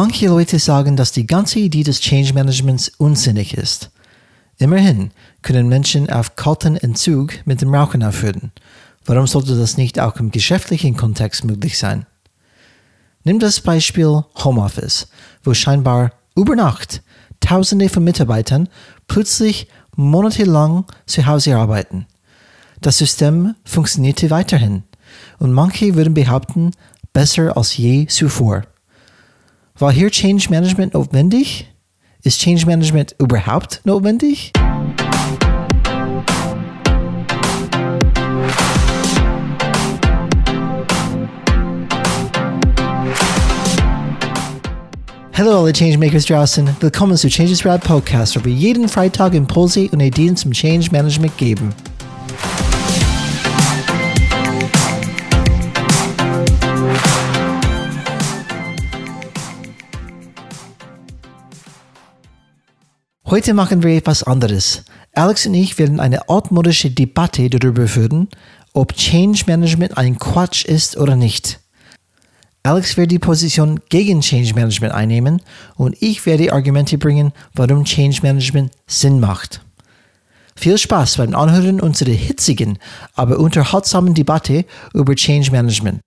Manche Leute sagen, dass die ganze Idee des Change Managements unsinnig ist. Immerhin können Menschen auf kalten Entzug mit dem Rauchen aufhören. Warum sollte das nicht auch im geschäftlichen Kontext möglich sein? Nimm das Beispiel Homeoffice, wo scheinbar über Nacht Tausende von Mitarbeitern plötzlich monatelang zu Hause arbeiten. Das System funktionierte weiterhin und manche würden behaupten, besser als je zuvor. War hier Change Management notwendig? Ist Change Management überhaupt notwendig? Hallo alle Changemakers draußen, willkommen zu Changes Rad Podcast, wo wir jeden Freitag Impulse und Ideen zum Change Management geben. Heute machen wir etwas anderes. Alex und ich werden eine altmodische Debatte darüber führen, ob Change Management ein Quatsch ist oder nicht. Alex wird die Position gegen Change Management einnehmen und ich werde Argumente bringen, warum Change Management Sinn macht. Viel Spaß beim Anhören unserer hitzigen, aber unterhaltsamen Debatte über Change Management.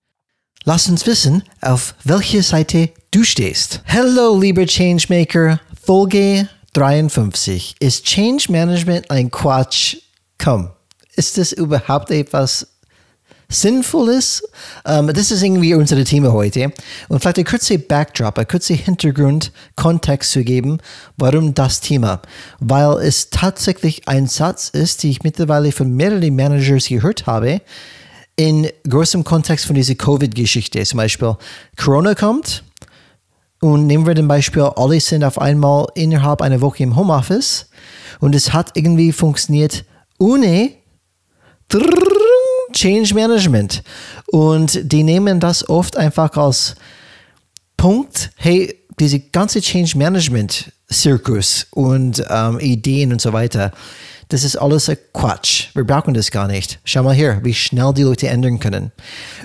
Lass uns wissen, auf welche Seite du stehst. Hallo, lieber Changemaker, Folge 53. Ist Change Management ein Quatsch? Komm, ist das überhaupt etwas Sinnvolles? Um, ähm, das ist irgendwie unser Thema heute. Und vielleicht ein kurzer Backdrop, ein kurzer Hintergrund, Kontext zu geben, warum das Thema. Weil es tatsächlich ein Satz ist, den ich mittlerweile von mehreren Managers gehört habe, in großem Kontext von dieser Covid-Geschichte. Zum Beispiel, Corona kommt, und nehmen wir den Beispiel, alle sind auf einmal innerhalb einer Woche im Homeoffice und es hat irgendwie funktioniert ohne Change Management. Und die nehmen das oft einfach als Punkt, hey, diese ganze Change Management Zirkus und ähm, Ideen und so weiter, das ist alles Quatsch. Wir brauchen das gar nicht. Schau mal hier, wie schnell die Leute ändern können.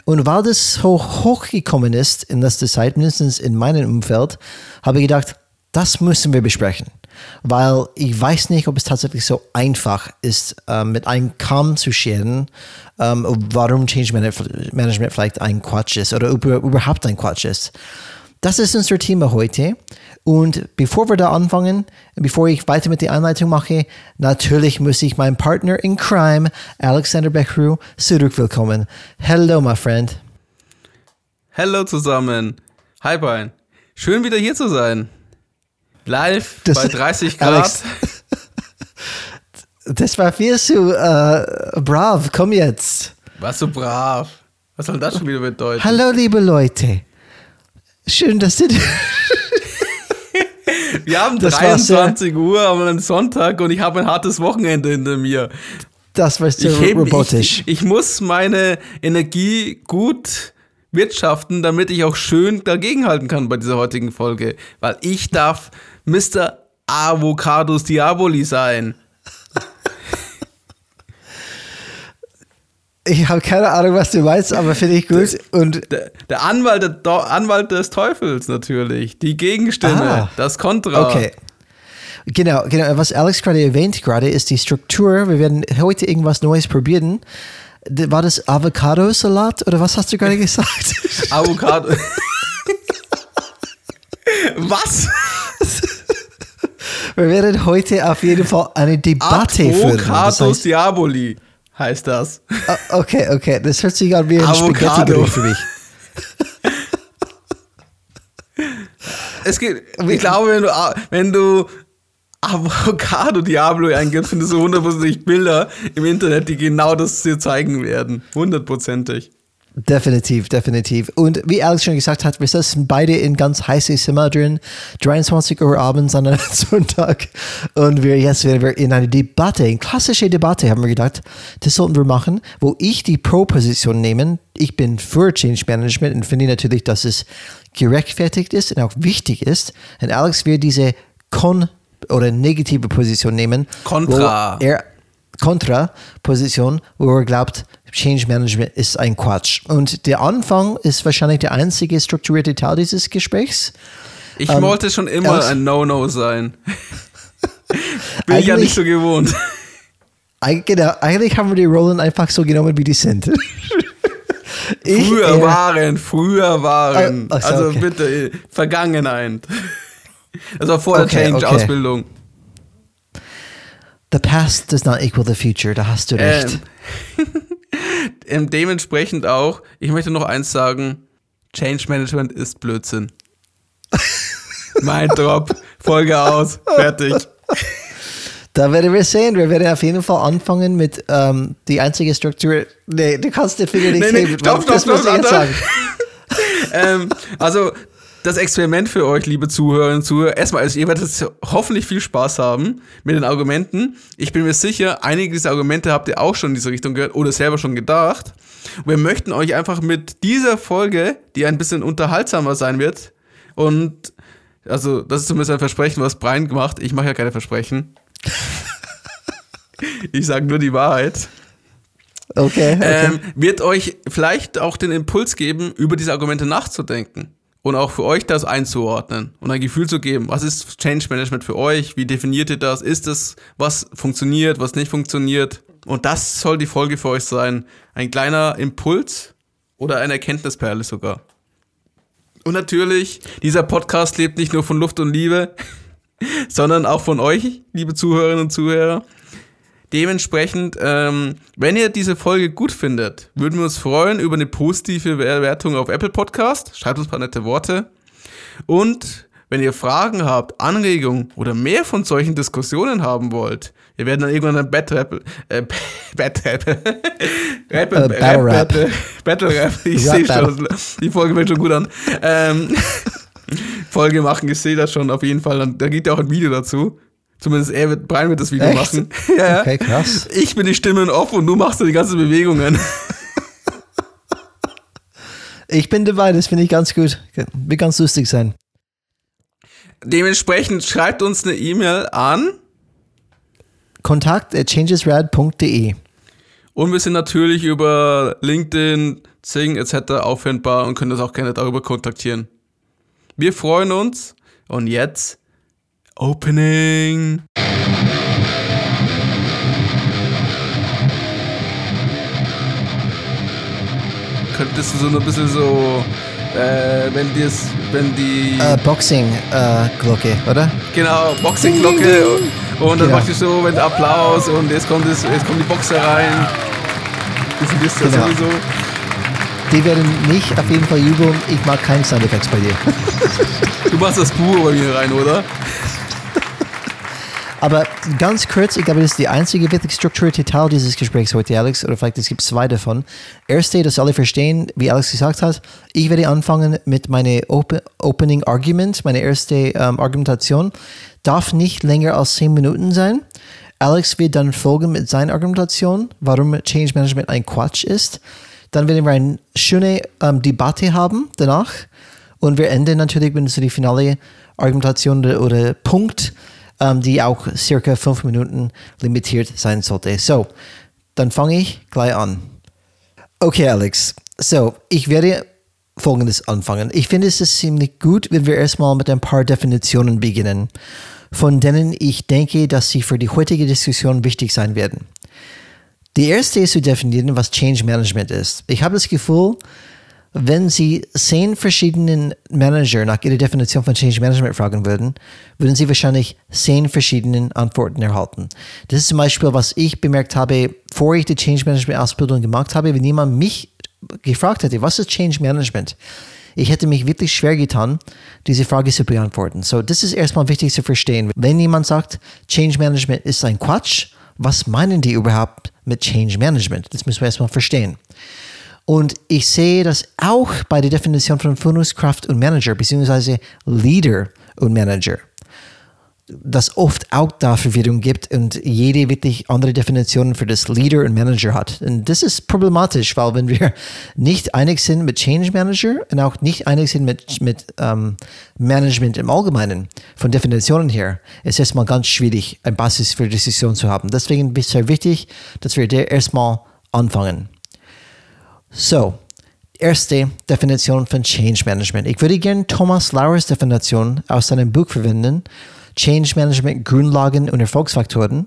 Und weil das so hochgekommen ist in letzter Zeit, mindestens in meinem Umfeld, habe ich gedacht, das müssen wir besprechen. Weil ich weiß nicht, ob es tatsächlich so einfach ist, ähm, mit einem Kamm zu scheren, ähm, warum Change Management vielleicht ein Quatsch ist oder überhaupt ein Quatsch ist. Das ist unser Thema heute. Und bevor wir da anfangen, bevor ich weiter mit der Einleitung mache, natürlich muss ich meinen Partner in Crime, Alexander Beckru, zurückwillkommen. Hello, my friend. Hello zusammen. Hi, Brian. Schön wieder hier zu sein. Live das, bei 30 Grad. Alex, das war viel zu uh, brav. Komm jetzt. Was so brav? Was soll das schon wieder bedeuten? Hallo, liebe Leute. Schön, dass du. Wir haben das 23 Uhr am Sonntag und ich habe ein hartes Wochenende hinter mir. Das war sehr ich robotisch. Ich, ich muss meine Energie gut wirtschaften, damit ich auch schön dagegenhalten kann bei dieser heutigen Folge. Weil ich darf Mr. Avocados Diaboli sein. Ich habe keine Ahnung, was du meinst, aber finde ich gut. Und der, der Anwalt, der Anwalt des Teufels natürlich. Die Gegenstimme, ah, das Kontra. Okay. Genau, genau. Was Alex gerade erwähnt gerade ist die Struktur. Wir werden heute irgendwas Neues probieren. War das Avocado-Salat oder was hast du gerade gesagt? Avocado. was? Wir werden heute auf jeden Fall eine Debatte Avocados führen. Avocados das heißt, Diaboli heißt das. Ah, okay, okay. Das hört sich an wie ein Spaghetti für mich. es geht, ich glaube, wenn du, wenn du Avocado Diablo eingibst, findest du hundertprozentig Bilder im Internet, die genau das dir zeigen werden. Hundertprozentig. Definitiv, definitiv. Und wie Alex schon gesagt hat, wir sitzen beide in ganz heiße Zimmer drin, 23 Uhr abends an einem Sonntag. Und wir jetzt werden wir in eine Debatte, eine klassische Debatte, haben wir gedacht, das sollten wir machen, wo ich die Pro-Position nehme. Ich bin für Change Management und finde natürlich, dass es gerechtfertigt ist und auch wichtig ist. Und Alex wird diese Kon- oder negative Position nehmen. Kontra. Er, Kontra-Position, wo er glaubt, Change Management ist ein Quatsch. Und der Anfang ist wahrscheinlich der einzige strukturierte Teil dieses Gesprächs. Ich Ähm, wollte schon immer ein No-No sein. Bin ich ja nicht so gewohnt. Genau, eigentlich haben wir die Rollen einfach so genommen, wie die sind. Ich, Früher äh, waren, früher waren. Ach so, also okay. bitte, äh, Vergangenheit. Das war vor Okay, der okay. Change-Ausbildung. The past does not equal the future, da hast du recht. Ähm, dementsprechend auch, ich möchte noch eins sagen: Change Management ist Blödsinn. mein Drop, Folge aus, fertig. Da werden wir sehen. Wir werden auf jeden Fall anfangen mit ähm, die einzige Struktur. Nee, du kannst den Finger nicht Nee, nee, heben. stopp, stopp, das muss stopp, ich jetzt sagen. ähm, also, das Experiment für euch, liebe Zuhörerinnen und Zuhörer, erstmal, also ihr werdet hoffentlich viel Spaß haben mit den Argumenten. Ich bin mir sicher, einige dieser Argumente habt ihr auch schon in diese Richtung gehört oder selber schon gedacht. Und wir möchten euch einfach mit dieser Folge, die ein bisschen unterhaltsamer sein wird, und also, das ist zumindest ein Versprechen, was Brian gemacht. Ich mache ja keine Versprechen. ich sage nur die Wahrheit Okay, okay. ähm, wird euch vielleicht auch den Impuls geben, über diese Argumente nachzudenken und auch für euch das einzuordnen und ein Gefühl zu geben. Was ist Change Management für euch? Wie definiert ihr das? Ist es, was funktioniert, was nicht funktioniert? Und das soll die Folge für euch sein. Ein kleiner Impuls oder eine Erkenntnisperle sogar. Und natürlich, dieser Podcast lebt nicht nur von Luft und Liebe, sondern auch von euch, liebe Zuhörerinnen und Zuhörer. Dementsprechend, ähm, wenn ihr diese Folge gut findet, würden wir uns freuen über eine positive Bewertung auf Apple Podcast. Schreibt uns ein paar nette Worte. Und wenn ihr Fragen habt, Anregungen oder mehr von solchen Diskussionen haben wollt, wir werden dann irgendwann ein Battle Rap, äh, Battle Rap, Rap, Äh, Battle Rap. Battle, Battle Rap, ich sehe schon, die Folge fängt schon gut an. Ähm, Folge machen, ich sehe das schon auf jeden Fall. Da geht ja auch ein Video dazu. Zumindest er wird, Brian wird das Video Echt? machen. ja, ja. Okay, krass. Ich bin die Stimme in Off und du machst die ganzen Bewegungen. Ich bin dabei, das finde ich ganz gut. Wird ganz lustig sein. Dementsprechend schreibt uns eine E-Mail an Kontakt at changesrad.de. und wir sind natürlich über LinkedIn, Zing etc. auffindbar und können das auch gerne darüber kontaktieren. Wir freuen uns und jetzt Opening. Könntest du so ein bisschen so, äh, wenn dir's, wenn die Äh, Boxing-Glocke, oder? Genau, Boxingglocke und dann Genau. machst du so mit Applaus und jetzt kommt, es, jetzt kommt die Boxer rein. Du vergisst das Genau. sowieso. Die werden mich auf jeden Fall jubeln. Ich mag keinen Soundeffekts bei dir. Du machst das pur bei mir rein, oder? Aber ganz kurz, ich glaube, das ist die einzige wirklich strukturierte Teil dieses Gesprächs heute, Alex, oder vielleicht es gibt zwei davon. Erste, dass alle verstehen, wie Alex gesagt hat, ich werde anfangen mit meinem Open Opening Argument, meine erste ähm, Argumentation, darf nicht länger als 10 Minuten sein. Alex wird dann folgen mit seiner Argumentation, warum Change Management ein Quatsch ist. Dann werden wir eine schöne ähm, Debatte haben danach. Und wir enden natürlich mit so die finale Argumentation oder, oder Punkt, ähm, die auch circa fünf Minuten limitiert sein sollte. So, dann fange ich gleich an. Okay, Alex. So, ich werde Folgendes anfangen. Ich finde es ist ziemlich gut, wenn wir erstmal mit ein paar Definitionen beginnen, von denen ich denke, dass sie für die heutige Diskussion wichtig sein werden. Die erste ist zu definieren, was Change Management ist. Ich habe das Gefühl, wenn Sie zehn verschiedenen Manager nach ihrer Definition von Change Management fragen würden, würden Sie wahrscheinlich zehn verschiedene Antworten erhalten. Das ist zum Beispiel, was ich bemerkt habe, bevor ich die Change Management Ausbildung gemacht habe, wenn jemand mich gefragt hätte, was ist Change Management? Ich hätte mich wirklich schwer getan, diese Frage zu beantworten. So, das ist erstmal wichtig zu verstehen. Wenn jemand sagt, Change Management ist ein Quatsch, was meinen die überhaupt mit Change Management? Das müssen wir erstmal verstehen. Und ich sehe das auch bei der Definition von Führungskraft und Manager, beziehungsweise Leader und Manager, dass oft auch da Verwirrung gibt und jede wirklich andere Definition für das Leader und Manager hat. Und das ist problematisch, weil wenn wir nicht einig sind mit Change Manager und auch nicht einig sind mit, mit ähm, Management im Allgemeinen, von Definitionen her, ist es erstmal ganz schwierig, eine Basis für Diskussion zu haben. Deswegen ist es sehr wichtig, dass wir da erstmal anfangen. So, Erste Definition von Change Management. Ich würde gerne Thomas Lauers Definition aus seinem Buch verwenden. Change Management, Grundlagen und Erfolgsfaktoren.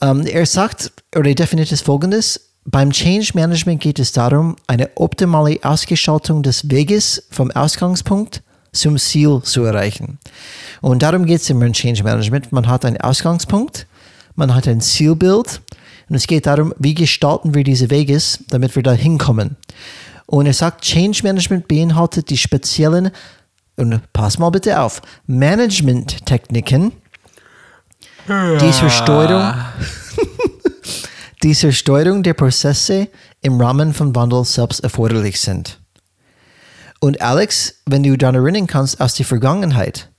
Um, er sagt oder definiert es folgendes. Beim Change Management geht es darum, eine optimale Ausgestaltung des Weges vom Ausgangspunkt zum Ziel zu erreichen. Und darum geht es im Change Management. Man hat einen Ausgangspunkt, man hat ein Zielbild und es geht darum, wie gestalten wir diese Weges, damit wir da hinkommen. Und er sagt, Change Management beinhaltet die speziellen, und pass mal bitte auf, Management-Techniken, die zur Steuerung, die zur Steuerung der Prozesse im Rahmen von Wandel selbst erforderlich sind. Und Alex, wenn du daran erinnern kannst aus der Vergangenheit,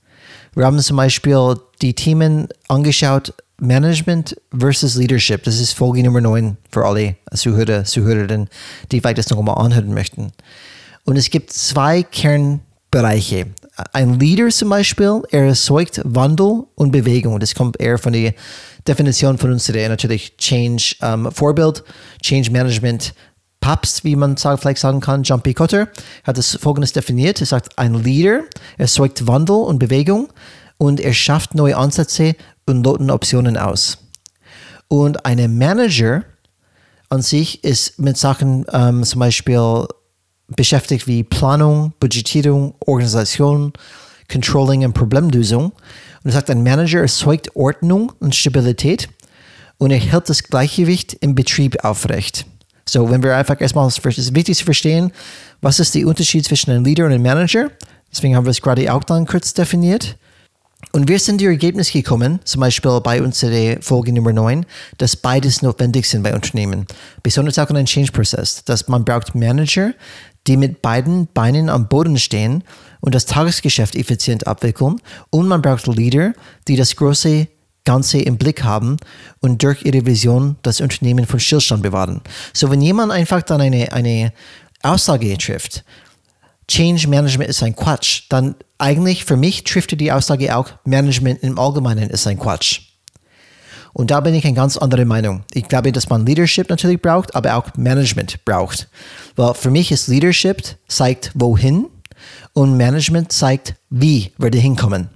wir haben zum Beispiel die Themen angeschaut, Management versus Leadership. Das ist Folge Nummer 9 für alle Zuhörer, Zuhörerinnen, die vielleicht das noch einmal anhören möchten. Und es gibt zwei Kernbereiche. Ein Leader zum Beispiel, er erzeugt Wandel und Bewegung. Das kommt eher von der Definition von uns today. Natürlich Change um, Vorbild, Change Management, Papst, wie man vielleicht sagen kann, John P. Cotter, hat das folgendes definiert. Er sagt, ein Leader erzeugt Wandel und Bewegung und er schafft neue Ansätze und loten Optionen aus. Und ein Manager an sich ist mit Sachen ähm, zum Beispiel beschäftigt wie Planung, Budgetierung, Organisation, Controlling und Problemlösung. Und er sagt, ein Manager erzeugt Ordnung und Stabilität und er hält das Gleichgewicht im Betrieb aufrecht. So, wenn wir einfach erstmal, es ist wichtig zu verstehen, was ist der Unterschied zwischen einem Leader und einem Manager. Deswegen haben wir es gerade auch dann kurz definiert. Und wir sind die Ergebnis gekommen, zum Beispiel bei unserer Folge Nummer 9, dass beides notwendig sind bei Unternehmen. Besonders auch in einem Change-Prozess, dass man braucht Manager, die mit beiden Beinen am Boden stehen und das Tagesgeschäft effizient abwickeln. Und man braucht Leader, die das große Ganze im Blick haben und durch ihre Vision das Unternehmen von Stillstand bewahren. So, wenn jemand einfach dann eine, eine Aussage trifft, Change Management ist ein Quatsch, dann eigentlich für mich trifft die Aussage auch, Management im Allgemeinen ist ein Quatsch. Und da bin ich eine ganz andere Meinung. Ich glaube, dass man Leadership natürlich braucht, aber auch Management braucht. Weil für mich ist Leadership zeigt wohin und Management zeigt, wie wir da hinkommen.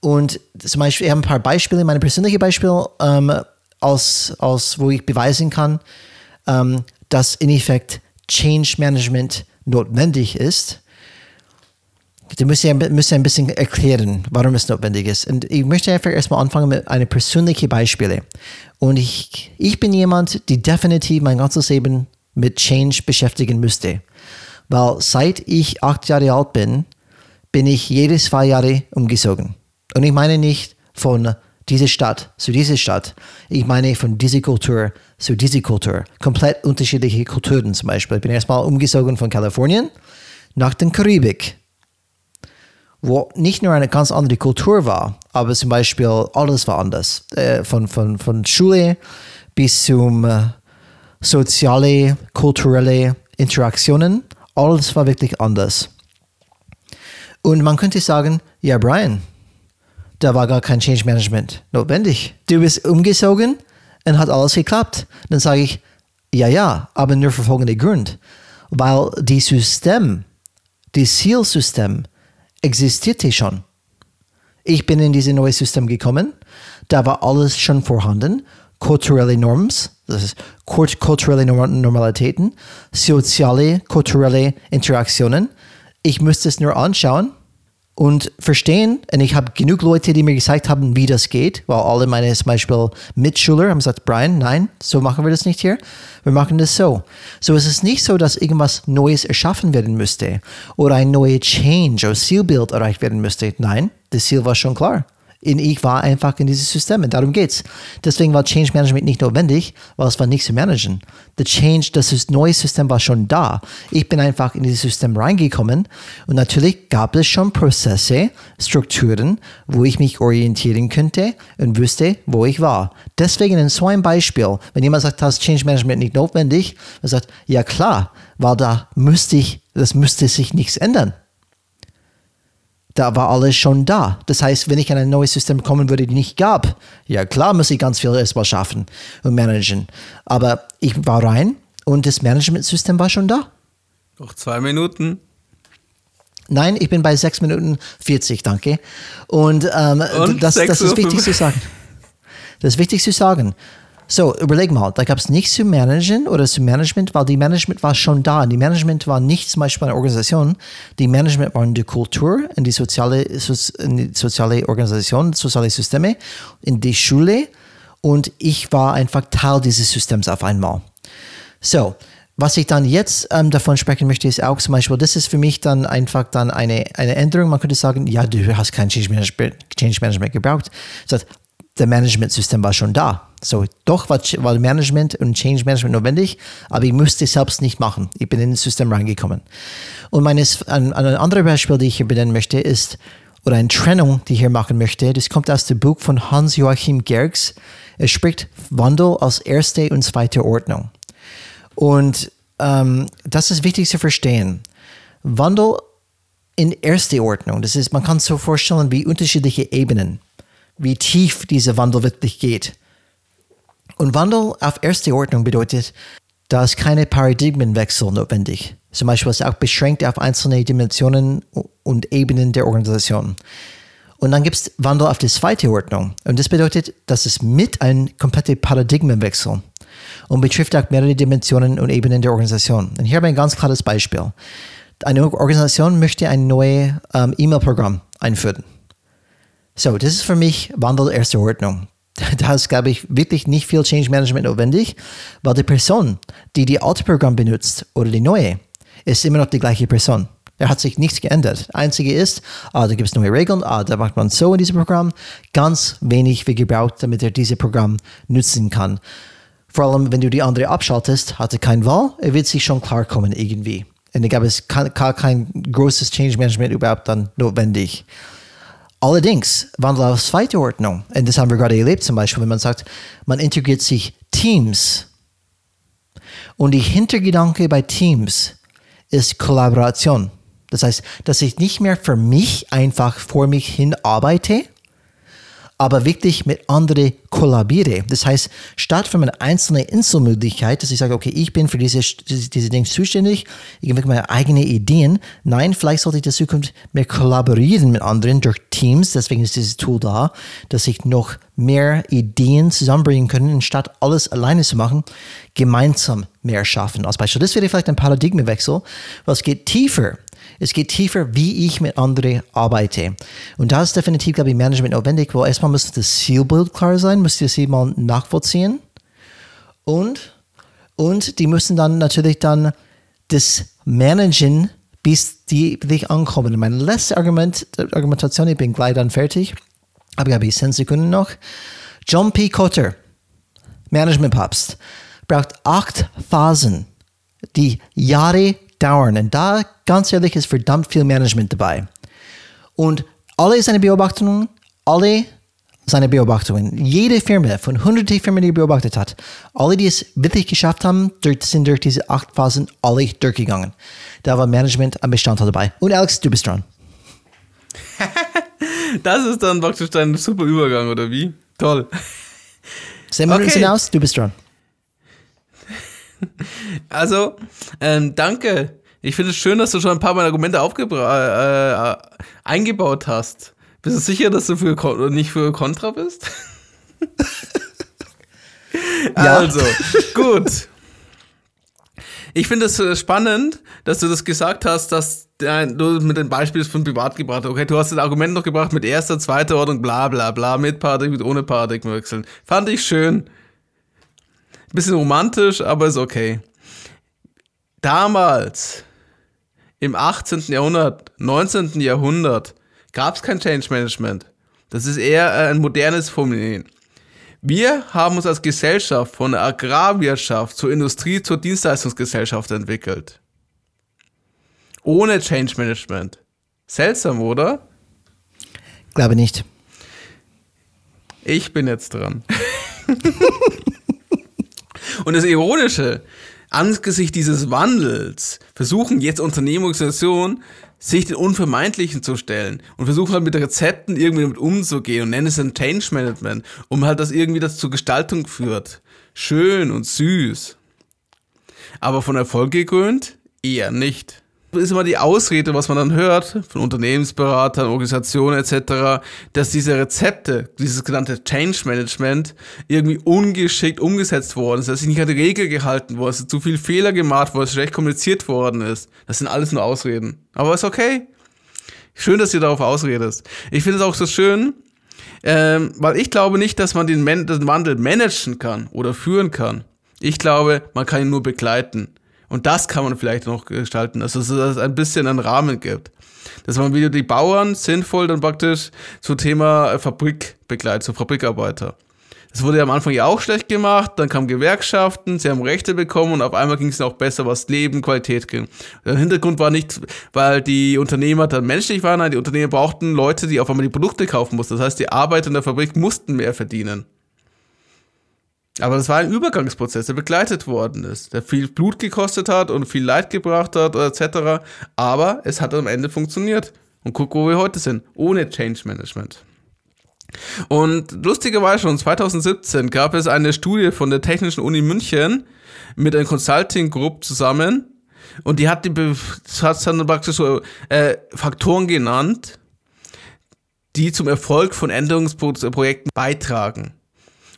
Und zum Beispiel, ich habe ein paar Beispiele, meine persönliche Beispiele, ähm, aus, aus, wo ich beweisen kann, ähm, dass in Effekt Change Management notwendig ist. Du musst ja, musst ja ein bisschen erklären, warum es notwendig ist. Und ich möchte einfach erstmal anfangen mit einem persönlichen Beispiel. Und ich, ich bin jemand, die definitiv mein ganzes Leben mit Change beschäftigen müsste. Weil seit ich acht Jahre alt bin, bin ich jedes zwei Jahre umgezogen. Und ich meine nicht von dieser Stadt zu dieser Stadt. Ich meine von dieser Kultur zu dieser Kultur. Komplett unterschiedliche Kulturen zum Beispiel. Ich bin erstmal umgezogen von Kalifornien nach den Karibik, wo nicht nur eine ganz andere Kultur war, aber zum Beispiel alles war anders. Äh, von, von, von Schule bis zum äh, soziale, kulturelle Interaktionen. Alles war wirklich anders. Und man könnte sagen, ja, Brian, da war gar kein Change Management notwendig. Du bist umgezogen und hat alles geklappt. Dann sage ich, ja, ja, aber nur für folgenden Grund. Weil die System, das Zielsystem existierte schon. Ich bin in dieses neue System gekommen, da war alles schon vorhanden, kulturelle Norms, das ist kulturelle Normalitäten, soziale, kulturelle Interaktionen. Ich müsste es nur anschauen und verstehen. Und ich habe genug Leute, die mir gesagt haben, wie das geht, weil alle meine zum Beispiel Mitschüler haben gesagt, Brian, nein, so machen wir das nicht hier. Wir machen das so. So ist es nicht so, dass irgendwas Neues erschaffen werden müsste oder ein neuer Change oder Zielbild erreicht werden müsste. Nein, das Ziel war schon klar. Und ich war einfach in dieses System und darum geht's. Deswegen war Change Management nicht notwendig, weil es war nicht zu managen. The Change, das neue System war schon da. Ich bin einfach in dieses System reingekommen und natürlich gab es schon Prozesse, Strukturen, wo ich mich orientieren könnte und wüsste, wo ich war. Deswegen in so einem Beispiel, wenn jemand sagt, das Change Management nicht notwendig, er sagt, ja klar, weil da müsste ich, das müsste sich nichts ändern da war alles schon da. Das heißt, wenn ich in ein neues System kommen würde, die nicht gab, ja klar muss ich ganz viel erstmal schaffen und managen. Aber ich war rein und das Managementsystem war schon da. Noch zwei Minuten. Nein, ich bin bei 6 Minuten 40, danke. Und, ähm, Und das, das 6 Uhr ist wichtig zu sagen. Das ist wichtig zu sagen. So, überleg mal, da gab es nichts zu managen oder zu Management, weil die Management war schon da. Die Management war nicht zum Beispiel eine Organisation. Die Management waren die Kultur, in die soziale, in die soziale Organisation, soziale Systeme, in die Schule. Und ich war einfach Teil dieses Systems auf einmal. So, was ich dann jetzt ähm, davon sprechen möchte, ist auch zum Beispiel, das ist für mich dann einfach dann eine, eine Änderung. Man könnte sagen, ja, du hast kein Change Management, Change Management gebraucht. Das heißt, der Management-System war schon da. So, doch war, war Management und Change Management notwendig, aber ich musste es selbst nicht machen. Ich bin in das System reingekommen. Und meines, ein, ein anderes Beispiel, die ich hier benennen möchte, ist, oder eine Trennung, die ich hier machen möchte, das kommt aus dem Buch von Hans-Joachim Gergs. Er spricht Wandel als erste und zweite Ordnung. Und ähm, das ist wichtig zu verstehen. Wandel in erste Ordnung, das ist, man kann sich so vorstellen, wie unterschiedliche Ebenen, wie tief dieser Wandel wirklich geht. Und Wandel auf erste Ordnung bedeutet, da ist keine Paradigmenwechsel notwendig. Zum Beispiel ist auch beschränkt auf einzelne Dimensionen und Ebenen der Organisation. Und dann gibt es Wandel auf die zweite Ordnung. Und das bedeutet, dass es mit einem kompletten Paradigmenwechsel und betrifft auch mehrere Dimensionen und Ebenen der Organisation. Und hier habe ich ein ganz klares Beispiel. Eine Organisation möchte ein neues ähm, E-Mail-Programm einführen. So, das ist für mich Wandel erster Ordnung. Da ist, glaube ich, wirklich nicht viel Change Management notwendig, weil die Person, die die alte Programm benutzt oder die neue, ist immer noch die gleiche Person. Da hat sich nichts geändert. Einzige ist, ah, da gibt es neue Regeln, ah, da macht man so in diesem Programm. Ganz wenig wird gebraucht, damit er dieses Programm nutzen kann. Vor allem, wenn du die andere abschaltest, hat er keine Wahl, er wird sich schon klarkommen irgendwie. Und ich glaube, es gar kein großes Change Management überhaupt dann notwendig. Allerdings, Wandel auf zweite Ordnung, und das haben wir gerade erlebt zum Beispiel, wenn man sagt, man integriert sich Teams. Und die Hintergedanke bei Teams ist Kollaboration. Das heißt, dass ich nicht mehr für mich einfach vor mich hin arbeite, aber wirklich mit anderen kollaboriere. Das heißt, statt für meine einzelne Inselmöglichkeit, dass ich sage, okay, ich bin für diese, diese, Dinge zuständig, ich habe meine eigenen Ideen. Nein, vielleicht sollte ich in Zukunft mehr kollaborieren mit anderen durch Teams. Deswegen ist dieses Tool da, dass ich noch mehr Ideen zusammenbringen kann, anstatt alles alleine zu machen, gemeinsam mehr schaffen. Als Beispiel, das wäre vielleicht ein Paradigmenwechsel, was geht tiefer es geht tiefer, wie ich mit anderen arbeite. Und da ist definitiv, glaube ich, Management notwendig, weil erstmal muss das Zielbild klar sein, müsst ihr sie mal nachvollziehen. Und, und die müssen dann natürlich dann das managen, bis die dich ankommen. Mein letztes Argument, Argumentation, ich bin gleich dann fertig, aber ich habe 10 Sekunden noch. John P. Cotter, Management-Papst, braucht acht Phasen, die Jahre dauern. Und da, ganz ehrlich, ist verdammt viel Management dabei. Und alle seine Beobachtungen, alle seine Beobachtungen, jede Firma von hunderten Firmen, die er beobachtet hat, alle, die es wirklich geschafft haben, sind durch diese acht Phasen alle durchgegangen. Da war Management ein Bestandteil dabei. Und Alex, du bist dran. das ist dann praktisch dein super Übergang, oder wie? Toll. Zehn Minuten okay. sind aus, du bist dran. Also, ähm, danke. Ich finde es schön, dass du schon ein paar meiner Argumente äh, äh, eingebaut hast. Bist du sicher, dass du für Kon nicht für Contra bist? ja. Also, gut. Ich finde es äh, spannend, dass du das gesagt hast, dass du mit den Beispielen von Privat gebracht hast. Okay, du hast das Argument noch gebracht mit erster, zweiter Ordnung, bla bla bla, mit Paradigmen, mit ohne Paradigmen wechseln. Fand ich schön. Bisschen romantisch, aber ist okay. Damals, im 18. Jahrhundert, 19. Jahrhundert, gab es kein Change Management. Das ist eher äh, ein modernes Phänomen. Wir haben uns als Gesellschaft von der Agrarwirtschaft zur Industrie, zur Dienstleistungsgesellschaft entwickelt. Ohne Change Management. Seltsam, oder? Glaube nicht. Ich bin jetzt dran. Und das Ironische, angesichts dieses Wandels versuchen jetzt Unternehmungsorganisationen, sich den Unvermeidlichen zu stellen und versuchen halt mit Rezepten irgendwie damit umzugehen und nennen es ein Change Management, um halt das irgendwie das zur Gestaltung führt. Schön und süß. Aber von Erfolg gekrönt? Eher nicht. Ist immer die Ausrede, was man dann hört von Unternehmensberatern, Organisationen etc., dass diese Rezepte, dieses genannte Change Management irgendwie ungeschickt umgesetzt worden ist, dass sich nicht an die Regel gehalten wurde, dass zu viel Fehler gemacht wurde, dass schlecht kommuniziert worden ist. Das sind alles nur Ausreden. Aber ist okay. Schön, dass ihr darauf ausredest. Ich finde es auch so schön, ähm, weil ich glaube nicht, dass man den, Man den Wandel managen kann oder führen kann. Ich glaube, man kann ihn nur begleiten. Und das kann man vielleicht noch gestalten, also dass es ein bisschen einen Rahmen gibt. Dass man wieder die Bauern sinnvoll dann praktisch zum Thema Fabrik begleitet, so Fabrikarbeiter. Das wurde ja am Anfang ja auch schlecht gemacht, dann kamen Gewerkschaften, sie haben Rechte bekommen und auf einmal ging es auch besser, was Leben, Qualität ging. Der Hintergrund war nicht, weil die Unternehmer dann menschlich waren, nein, die Unternehmer brauchten Leute, die auf einmal die Produkte kaufen mussten. Das heißt, die Arbeiter in der Fabrik mussten mehr verdienen. Aber das war ein Übergangsprozess, der begleitet worden ist, der viel Blut gekostet hat und viel Leid gebracht hat, etc. Aber es hat am Ende funktioniert. Und guck, wo wir heute sind, ohne Change Management. Und lustigerweise schon 2017 gab es eine Studie von der Technischen Uni München mit einer Consulting Group zusammen und die hat die hat dann praktisch so äh, Faktoren genannt, die zum Erfolg von Änderungsprojekten beitragen.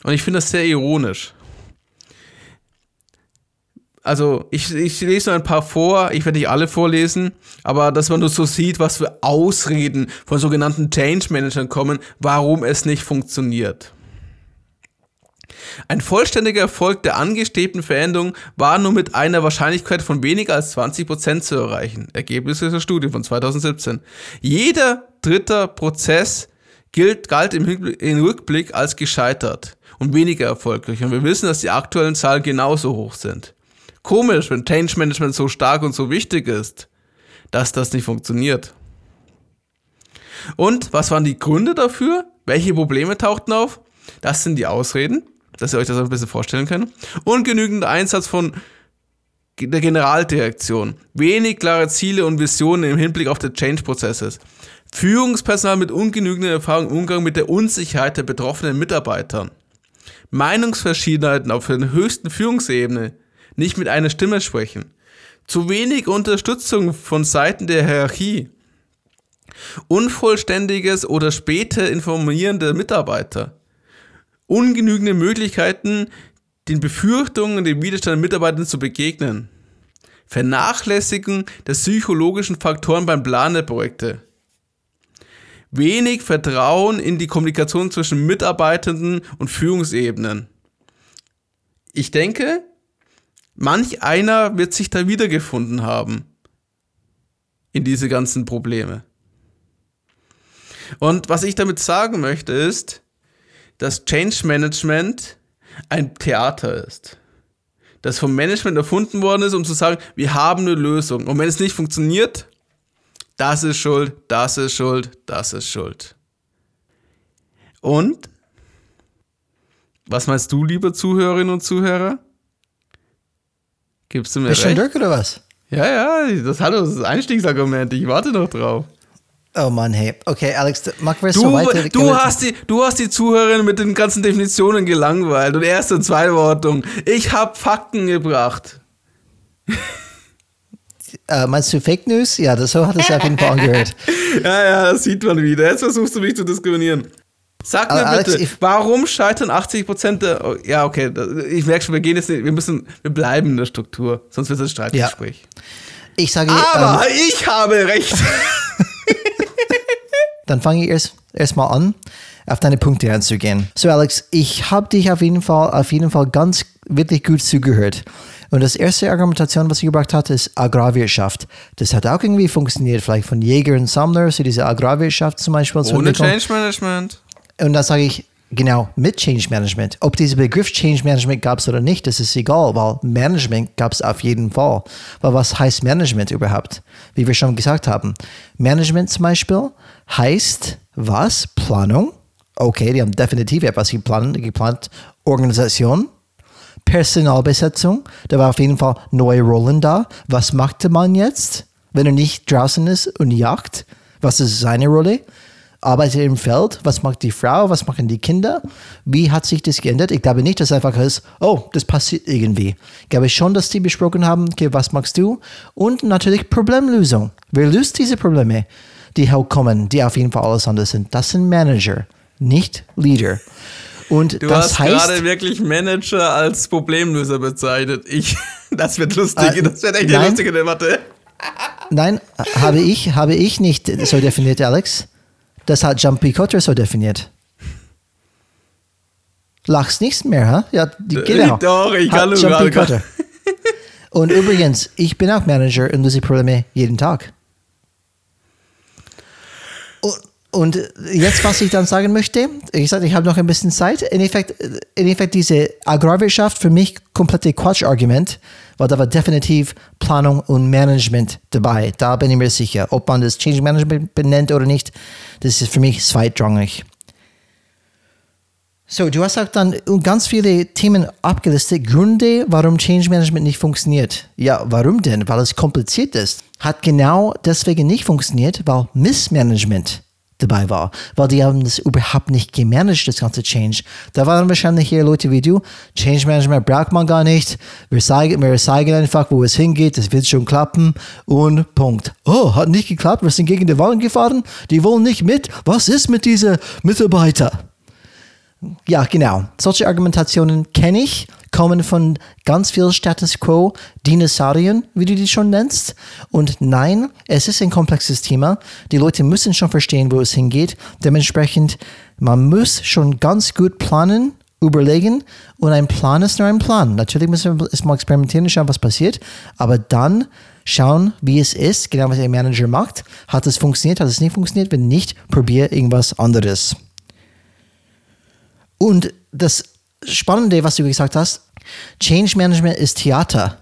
Und ich finde das sehr ironisch. Also, ich, ich lese nur ein paar vor, ich werde nicht alle vorlesen, aber dass man nur so sieht, was für Ausreden von sogenannten Change Managern kommen, warum es nicht funktioniert. Ein vollständiger Erfolg der angestrebten Veränderung war nur mit einer Wahrscheinlichkeit von weniger als 20% zu erreichen. Ergebnis dieser Studie von 2017. Jeder dritte Prozess gilt, galt im Rückblick als gescheitert und weniger erfolgreich. Und wir wissen, dass die aktuellen Zahlen genauso hoch sind. Komisch, wenn Change Management so stark und so wichtig ist, dass das nicht funktioniert. Und was waren die Gründe dafür? Welche Probleme tauchten auf? Das sind die Ausreden, dass ihr euch das ein bisschen vorstellen könnt. Ungenügender Einsatz von der Generaldirektion. Wenig klare Ziele und Visionen im Hinblick auf den Change-Prozesses. Führungspersonal mit ungenügender Erfahrung im Umgang mit der Unsicherheit der betroffenen Mitarbeitern. Meinungsverschiedenheiten auf der höchsten Führungsebene nicht mit einer Stimme sprechen. Zu wenig Unterstützung von Seiten der Hierarchie. Unvollständiges oder späte Informieren der Mitarbeiter. Ungenügende Möglichkeiten, den Befürchtungen und dem Widerstand der Mitarbeiter zu begegnen. Vernachlässigen der psychologischen Faktoren beim Planen der Projekte wenig Vertrauen in die Kommunikation zwischen Mitarbeitenden und Führungsebenen. Ich denke, manch einer wird sich da wiedergefunden haben in diese ganzen Probleme. Und was ich damit sagen möchte ist, dass Change Management ein Theater ist. Das vom Management erfunden worden ist, um zu sagen, wir haben eine Lösung. Und wenn es nicht funktioniert, das ist schuld, das ist schuld, das ist schuld. Und? Was meinst du, liebe Zuhörerinnen und Zuhörer? Gibst du mir Bist recht? durch oder was? Ja, ja, das hat das Einstiegsargument. Ich warte noch drauf. Oh Mann, hey. Okay, Alex, machen wir so weiter. du, hast die, du hast die Zuhörerinnen mit den ganzen Definitionen gelangweilt und erste und zweite Wortung. Ich habe Fakten gebracht. Äh, meinst du Fake News? Ja, das, so hat es auf jeden Fall angehört. Ja, ja, das sieht man wieder. Jetzt versuchst du mich zu diskriminieren. Sag mir Alex, bitte, warum scheitern 80 Prozent der. oh, Ja, okay, ich merke schon, wir gehen jetzt nicht, wir müssen, wir bleiben in der Struktur, sonst wird es ein Streitgespräch. Ich sage, Aber ähm, ich habe recht. dann fange ich erst erstmal an, auf deine Punkte einzugehen. So, Alex, ich habe dich auf jeden Fall, auf jeden Fall ganz wirklich gut zugehört. Und das erste Argumentation, was ich gebracht hatte, ist Agrarwirtschaft. Das hat auch irgendwie funktioniert, vielleicht von Jäger und Sammler, so diese Agrarwirtschaft zum Beispiel. Ohne. Change Management. Und da sage ich, genau, mit Change Management. Ob dieser Begriff Change Management gab es oder nicht, das ist egal, weil Management gab es auf jeden Fall. Weil was heißt Management überhaupt? Wie wir schon gesagt haben. Management zum Beispiel heißt was? Planung. Okay, die haben definitiv etwas geplant, geplant. Organisation. Personalbesetzung. Da war auf jeden Fall neue Rollen da. Was machte man jetzt, wenn er nicht draußen ist und jagt? Was ist seine Rolle? arbeitet im Feld, was macht die Frau, was machen die Kinder, wie hat sich das geändert? Ich glaube nicht, dass einfach ist, oh, das passiert irgendwie. Ich glaube schon, dass die besprochen haben, okay, was machst du? Und natürlich Problemlösung. Wer löst diese Probleme, die kommen, die auf jeden Fall alles anders sind? Das sind Manager, nicht Leader. Und du das hast heißt, gerade wirklich Manager als Problemlöser bezeichnet. Ich, das wird lustig, Äh, das wird echt eine lustige Debatte. Nein, habe ich, habe ich nicht so definiert, Alex. Das hat P. Cotter so definiert. Lachst nichts mehr, ha? Ja, die, genau. Doch, ich kann nur gerade- Cotter. Und übrigens, ich bin auch Manager und löse Probleme jeden Tag. Und, jetzt, was ich dann sagen möchte, ich sage, ich habe noch ein bisschen Zeit. In Effekt, in Effekt diese Agrarwirtschaft für mich komplette Quatschargument, weil da war definitiv Planung und Management dabei. Da bin ich mir sicher. Ob man das Change Management benennt oder nicht, das ist für mich zweitrangig. So, du hast auch dann ganz viele Themen abgelistet. Gründe, warum Change Management nicht funktioniert. Ja, warum denn? Weil es kompliziert ist. Hat genau deswegen nicht funktioniert, weil Missmanagement dabei war. Weil die haben das überhaupt nicht gemanagt, das ganze Change. Da waren wahrscheinlich hier Leute wie du. Change Management braucht man gar nicht. Wir zeigen, wir zeigen einfach, wo es hingeht. Das wird schon klappen. Und Punkt. Oh, hat nicht geklappt. Wir sind gegen die Wand gefahren. Die wollen nicht mit. Was ist mit diesen Mitarbeitern? Ja, genau. Solche Argumentationen kenne ich, kommen von ganz viel Status Quo, Dinosauriern, wie du die schon nennst. Und nein, es ist ein komplexes Thema. Die Leute müssen schon verstehen, wo es hingeht. Dementsprechend, man muss schon ganz gut planen, überlegen und ein Plan ist nur ein Plan. Natürlich müssen wir erstmal experimentieren und schauen, was passiert, aber dann schauen, wie es ist, genau was ein Manager macht. Hat es funktioniert, hat es nicht funktioniert? Wenn nicht, probier irgendwas anderes. Und das Spannende, was du gesagt hast, Change Management ist Theater.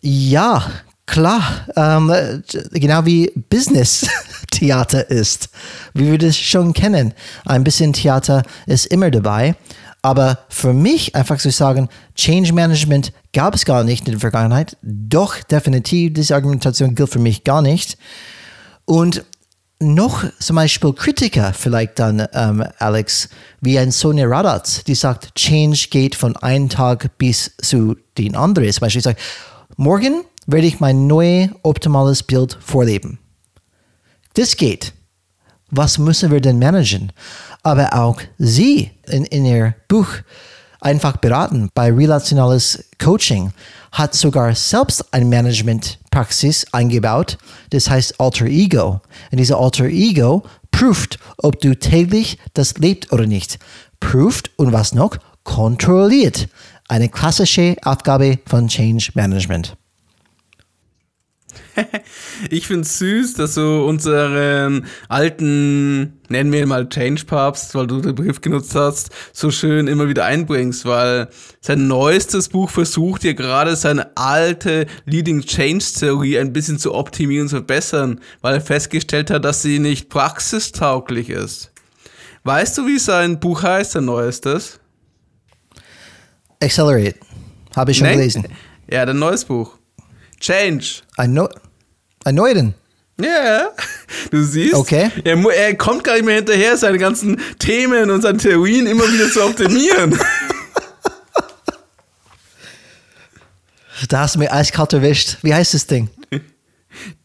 Ja, klar, ähm, genau wie Business Theater ist, wie wir das schon kennen. Ein bisschen Theater ist immer dabei. Aber für mich einfach zu sagen, Change Management gab es gar nicht in der Vergangenheit, doch definitiv, diese Argumentation gilt für mich gar nicht. Und noch zum Beispiel Kritiker vielleicht dann, ähm, Alex, wie ein Sonja Radatz, die sagt, Change geht von einem Tag bis zu den anderen. Zum Beispiel sagt, morgen werde ich mein neues optimales Bild vorleben. Das geht. Was müssen wir denn managen? Aber auch sie in, in ihr Buch einfach beraten bei relationales Coaching hat sogar selbst eine Managementpraxis eingebaut, das heißt Alter Ego. Und diese Alter Ego prüft, ob du täglich das lebt oder nicht. Prüft und was noch? Kontrolliert. Eine klassische Aufgabe von Change Management. Ich finde es süß, dass du unseren alten, nennen wir ihn mal Change-Papst, weil du den Begriff genutzt hast, so schön immer wieder einbringst, weil sein neuestes Buch versucht ja gerade seine alte Leading Change-Theorie ein bisschen zu optimieren und zu verbessern, weil er festgestellt hat, dass sie nicht praxistauglich ist. Weißt du, wie sein Buch heißt, sein neuestes? Accelerate. Habe ich schon Nein? gelesen. Ja, dein neues Buch. Change. Ein, Neu ein neuen. Ja, du siehst, Okay. er, er kommt gar nicht mehr hinterher, seine ganzen Themen und seine Theorien immer wieder zu optimieren. Da hast du mir eiskalt erwischt. Wie heißt das Ding?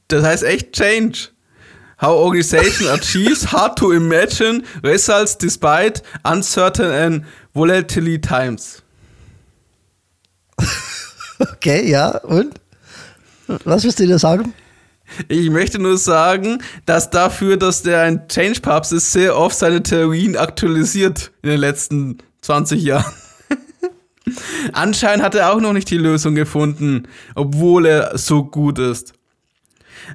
Das heißt echt Change. How organization achieves hard to imagine results despite uncertain and volatile times. Okay, ja. Und? Was willst du dir sagen? Ich möchte nur sagen, dass dafür, dass der ein Change-Papst ist, sehr oft seine Theorien aktualisiert in den letzten 20 Jahren. Anscheinend hat er auch noch nicht die Lösung gefunden, obwohl er so gut ist.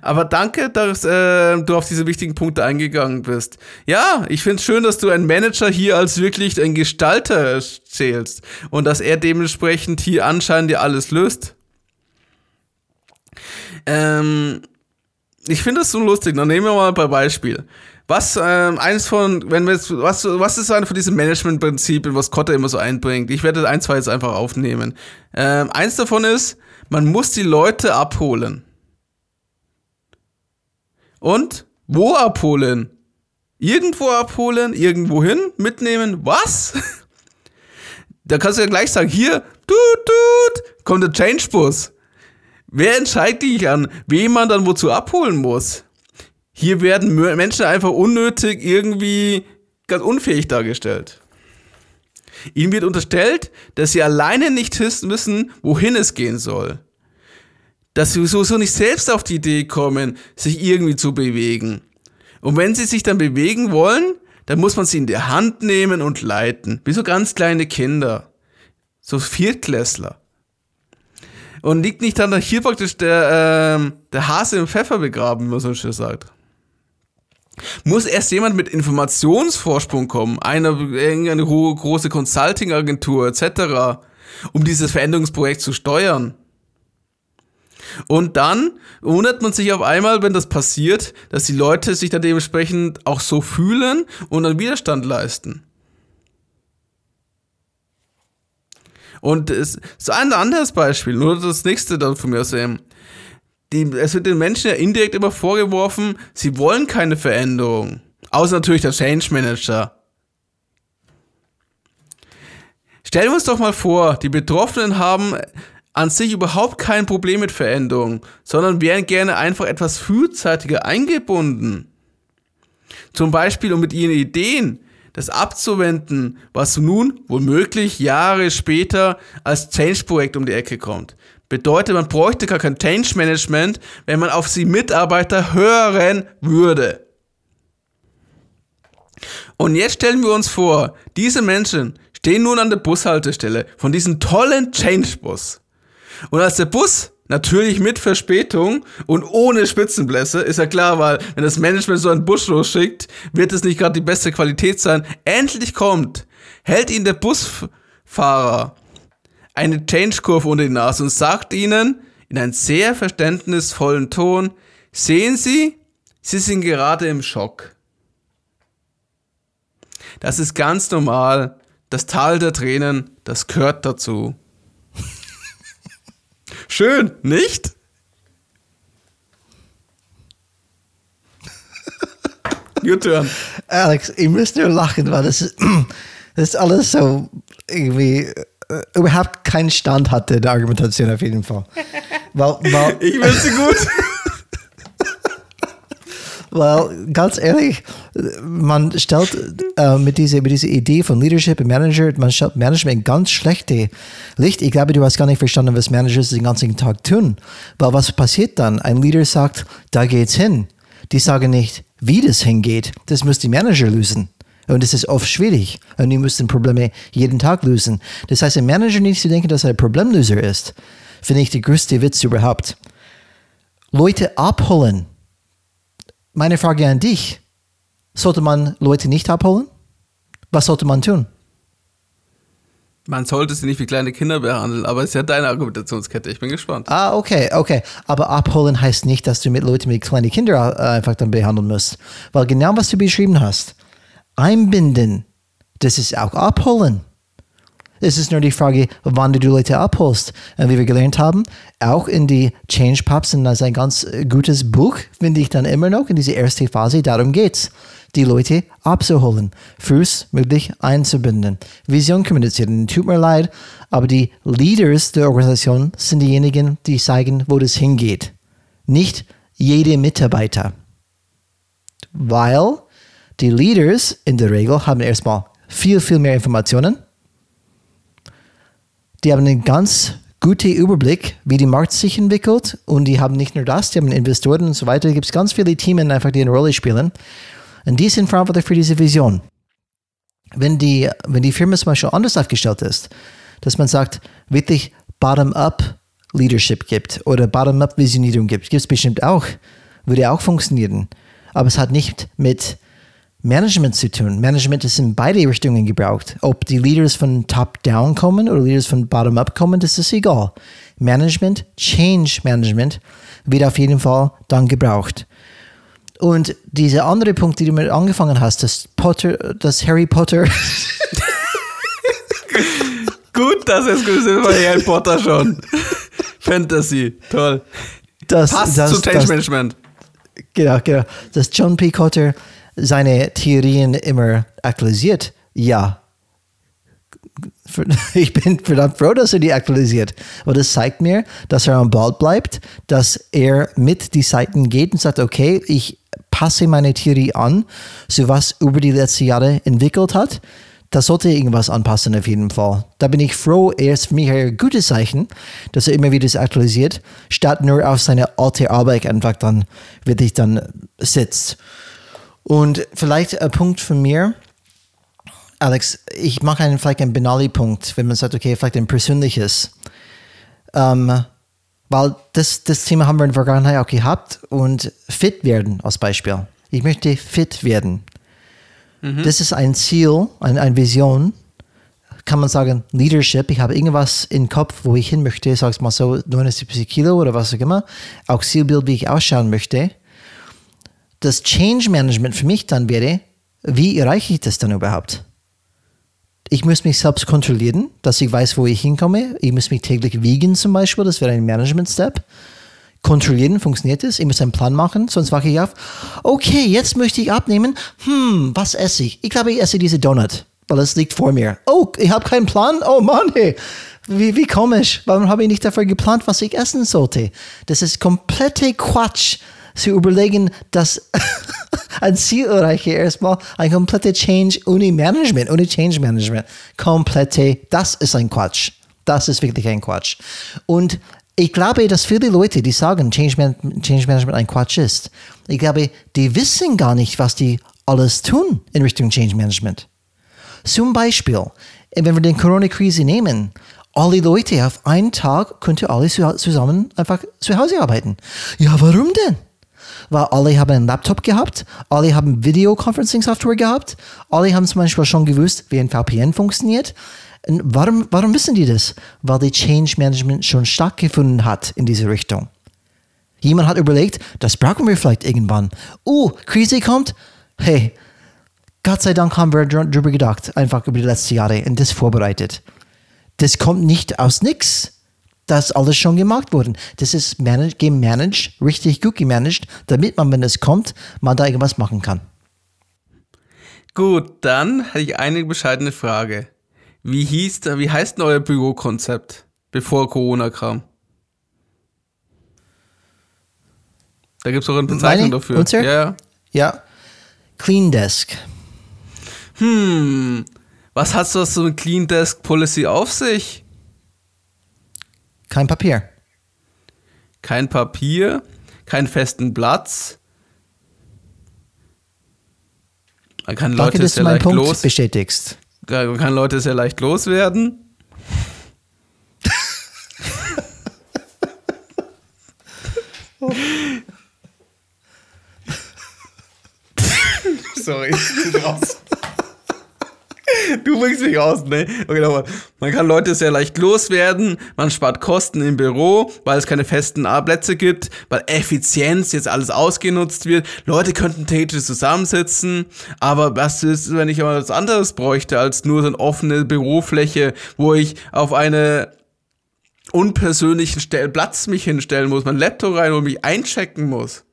Aber danke, dass äh, du auf diese wichtigen Punkte eingegangen bist. Ja, ich finde es schön, dass du einen Manager hier als wirklich ein Gestalter zählst und dass er dementsprechend hier anscheinend ja alles löst. Ähm, ich finde das so lustig. Dann nehmen wir mal ein Beispiel. Was ähm, eins von, wenn wir jetzt, was, was ist eine von diesen Managementprinzipien, was Kotter immer so einbringt? Ich werde ein, zwei jetzt einfach aufnehmen. Ähm, eins davon ist, man muss die Leute abholen. Und Wo abholen? Irgendwo abholen, irgendwo hin, mitnehmen, was? Da kannst du ja gleich sagen, hier, tut, tut, kommt der Change-Bus. Wer entscheidet dich an, wen man dann wozu abholen muss? Hier werden Menschen einfach unnötig irgendwie ganz unfähig dargestellt. Ihnen wird unterstellt, dass sie alleine nicht wissen, wohin es gehen soll. Dass sie sowieso nicht selbst auf die Idee kommen, sich irgendwie zu bewegen. Und wenn sie sich dann bewegen wollen, dann muss man sie in die Hand nehmen und leiten. Wie so ganz kleine Kinder. So Viertklässler. Und liegt nicht dann hier praktisch der, äh, der Hase im Pfeffer begraben, wie man so schön sagt. Muss erst jemand mit Informationsvorsprung kommen, eine, irgendeine große Consulting-Agentur etc., um dieses Veränderungsprojekt zu steuern. Und dann wundert man sich auf einmal, wenn das passiert, dass die Leute sich dann dementsprechend auch so fühlen und dann Widerstand leisten. Und es ist ein anderes Beispiel, nur das nächste dann von mir sehen. Die, es wird den Menschen ja indirekt immer vorgeworfen, sie wollen keine Veränderung. Außer natürlich der Change Manager. Stellen wir uns doch mal vor, die Betroffenen haben an sich überhaupt kein Problem mit Veränderung, sondern wären gerne einfach etwas frühzeitiger eingebunden. Zum Beispiel, um mit ihren Ideen das abzuwenden, was nun womöglich Jahre später als Change-Projekt um die Ecke kommt. Bedeutet, man bräuchte gar kein Change-Management, wenn man auf die Mitarbeiter hören würde. Und jetzt stellen wir uns vor, diese Menschen stehen nun an der Bushaltestelle von diesem tollen Change-Bus. Und als der Bus natürlich mit Verspätung und ohne Spitzenblässe, ist ja klar, weil wenn das Management so einen Bus losschickt, wird es nicht gerade die beste Qualität sein, endlich kommt, hält ihn der Busfahrer eine Change-Kurve unter die Nase und sagt ihnen in einem sehr verständnisvollen Ton, sehen Sie, Sie sind gerade im Schock. Das ist ganz normal. Das Tal der Tränen, das gehört dazu. Schön, nicht? Your turn. Alex, ich müsste nur lachen, weil das ist, das ist alles so irgendwie äh, überhaupt keinen Stand hatte, der Argumentation auf jeden Fall. Weil, weil, ich sie gut. Weil, ganz ehrlich, man stellt äh, mit, dieser, mit dieser Idee von Leadership und Manager, man stellt Management in ganz schlechte Licht. Ich glaube, du hast gar nicht verstanden, was Managers den ganzen Tag tun. Weil was passiert dann? Ein Leader sagt, da geht's hin. Die sagen nicht, wie das hingeht. Das muss die Manager lösen. Und das ist oft schwierig. Und die müssen Probleme jeden Tag lösen. Das heißt, ein Manager nicht zu denken, dass er ein Problemlöser ist, finde ich der größte Witz überhaupt. Leute abholen meine Frage an dich. Sollte man Leute nicht abholen? Was sollte man tun? Man sollte sie nicht wie kleine Kinder behandeln, aber es ist ja deine Argumentationskette. Ich bin gespannt. Ah, okay, okay. Aber abholen heißt nicht, dass du mit Leuten wie kleine Kinder äh, einfach dann behandeln musst. Weil genau was du beschrieben hast, einbinden, das ist auch abholen. Es ist nur die Frage, wann du die Leute abholst. Und wie wir gelernt haben, auch in die Change Pups, und das ist ein ganz äh, gutes Buch, finde ich dann immer noch, in dieser ersten Phase, darum geht's, die Leute abzuholen, frühestmöglich einzubinden, Vision kommunizieren. Tut mir leid, aber die Leaders der Organisation sind diejenigen, die zeigen, wo das hingeht. Nicht jede Mitarbeiter. Weil die Leaders in der Regel haben erstmal viel, viel mehr Informationen die haben einen ganz guten Überblick, wie die Markt sich entwickelt. Und die haben nicht nur das, die haben Investoren und so weiter. Da gibt es ganz viele Themen, einfach, die eine Rolle spielen. Und die sind verantwortlich für diese Vision. Wenn die, wenn die Firma zum Beispiel anders aufgestellt ist, dass man sagt, wirklich bottom-up Leadership gibt oder bottom-up Visionierung gibt, gibt es bestimmt auch, würde auch funktionieren. Aber es hat nicht mit Management zu tun. Management ist in beide Richtungen gebraucht. Ob die Leaders von Top-Down kommen oder Leaders von Bottom-Up kommen, das ist egal. Management, Change Management wird auf jeden Fall dann gebraucht. Und dieser andere Punkt, den du mit angefangen hast, das Potter, das Harry Potter. Gut, dass es gesehen war, Harry Potter schon. Fantasy, toll. Das, Passt das, zu Change Management. genau, genau. Dass John P. Cotter seine Theorien immer aktualisiert. Ja. Ich bin verdammt froh, dass er die aktualisiert. Aber das zeigt mir, dass er am Ball bleibt, dass er mit die Seiten geht und sagt, okay, ich passe meine Theorie an, so was über die letzten Jahre entwickelt hat. Das sollte irgendwas anpassen auf jeden Fall. Da bin ich froh, er ist für mich ein gutes Zeichen, dass er immer wieder das aktualisiert, statt nur auf seine alte Arbeit einfach dann wirklich dann sitzt. Und vielleicht ein Punkt von mir, Alex, ich mache einen, vielleicht einen Benali-Punkt, wenn man sagt, okay, vielleicht ein persönliches. Ähm, weil das, das Thema haben wir in der Vergangenheit auch gehabt und fit werden als Beispiel. Ich möchte fit werden. Mhm. Das ist ein Ziel, ein, eine Vision. Kann man sagen, Leadership. Ich habe irgendwas im Kopf, wo ich hin möchte, sag's mal so, 79 Kilo oder was auch immer. Auch Zielbild, wie ich ausschauen möchte das Change Management für mich dann wäre, wie erreiche ich das dann überhaupt? Ich muss mich selbst kontrollieren, dass ich weiß, wo ich hinkomme. Ich muss mich täglich wiegen zum Beispiel, das wäre ein Management-Step. Kontrollieren, funktioniert das? Ich muss einen Plan machen, sonst wache ich auf. Okay, jetzt möchte ich abnehmen. Hm, was esse ich? Ich glaube, ich esse diese Donut, weil es liegt vor mir. Oh, ich habe keinen Plan? Oh Mann, hey. Wie, wie komisch. Warum habe ich nicht dafür geplant, was ich essen sollte? Das ist komplette Quatsch zu überlegen, dass ein Ziel erreiche erstmal ein kompletter Change ohne Management, ohne Change Management. Komplette, das ist ein Quatsch. Das ist wirklich ein Quatsch. Und ich glaube, dass viele Leute, die sagen, Change, Man Change Management ein Quatsch ist, ich glaube, die wissen gar nicht, was die alles tun in Richtung Change Management. Zum Beispiel, wenn wir den Corona-Krise nehmen, alle Leute auf einen Tag könnten alle zusammen einfach zu Hause arbeiten. Ja, warum denn? Weil alle haben einen Laptop gehabt, alle haben Videoconferencing-Software gehabt, alle haben zum Beispiel schon gewusst, wie ein VPN funktioniert. Und warum, warum wissen die das? Weil die Change Management schon stattgefunden hat in diese Richtung. Jemand hat überlegt, das brauchen wir vielleicht irgendwann. Oh, Krise kommt. Hey, Gott sei Dank haben wir darüber gedacht, einfach über die letzten Jahre und das vorbereitet. Das kommt nicht aus nichts das alles schon gemacht worden. Das ist managed, gemanagt, richtig gut gemanagt, damit man, wenn es kommt, man da irgendwas machen kann. Gut, dann hätte ich eine bescheidene Frage. Wie hieß, wie heißt denn euer Bürokonzept, bevor Corona kam? Da gibt es auch eine Bezeichnung Meine? dafür. Unser? Ja. ja. Clean Desk. Hm, was hat so eine Clean Desk Policy auf sich? Kein Papier. Kein Papier, keinen festen Platz. Man kann Leute Danke, dass sehr du meinen Punkt los bestätigst. Man kann Leute sehr leicht loswerden. Sorry, ich bin raus. Du bringst mich aus, ne? Okay, nochmal. Man kann Leute sehr leicht loswerden, man spart Kosten im Büro, weil es keine festen Plätze gibt, weil Effizienz jetzt alles ausgenutzt wird. Leute könnten theoretisch zusammensitzen, aber was ist, wenn ich mal was anderes bräuchte als nur so eine offene Bürofläche, wo ich auf eine unpersönlichen Platz mich hinstellen muss, mein Laptop rein und mich einchecken muss.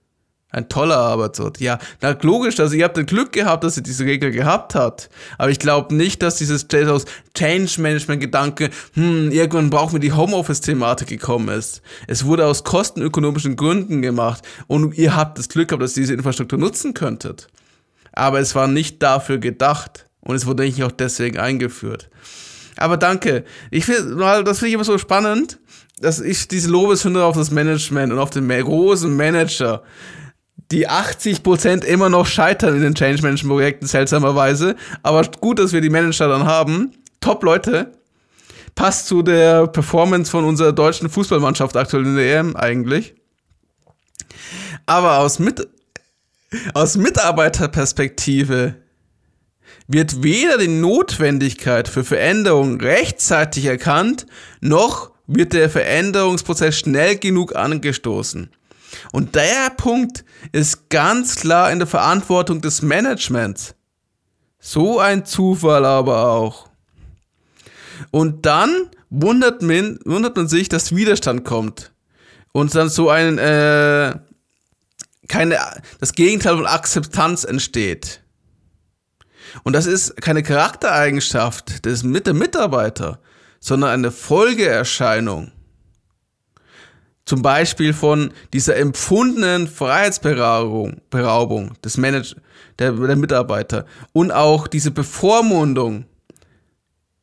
Ein toller Arbeitsort. Ja, na logisch, also ihr habt das Glück gehabt, dass ihr diese Regel gehabt habt. Aber ich glaube nicht, dass dieses Change Management Gedanke, hm, irgendwann brauchen wir die Homeoffice-Thematik gekommen ist. Es wurde aus kostenökonomischen Gründen gemacht und ihr habt das Glück gehabt, dass ihr diese Infrastruktur nutzen könntet. Aber es war nicht dafür gedacht und es wurde eigentlich auch deswegen eingeführt. Aber danke. Ich finde, das finde ich immer so spannend, dass ich diese Lobeshymne auf das Management und auf den großen Manager die 80% immer noch scheitern in den Change Management Projekten, seltsamerweise. Aber gut, dass wir die Manager dann haben. Top Leute. Passt zu der Performance von unserer deutschen Fußballmannschaft aktuell in der EM eigentlich. Aber aus, Mit aus Mitarbeiterperspektive wird weder die Notwendigkeit für Veränderung rechtzeitig erkannt, noch wird der Veränderungsprozess schnell genug angestoßen. Und der Punkt ist ganz klar in der Verantwortung des Managements. So ein Zufall aber auch. Und dann wundert man, wundert man sich, dass Widerstand kommt. Und dann so ein, äh, keine, das Gegenteil von Akzeptanz entsteht. Und das ist keine Charaktereigenschaft des Mitarbeiter, sondern eine Folgeerscheinung. Zum Beispiel von dieser empfundenen Freiheitsberaubung Beraubung des Manage der, der Mitarbeiter und auch diese Bevormundung,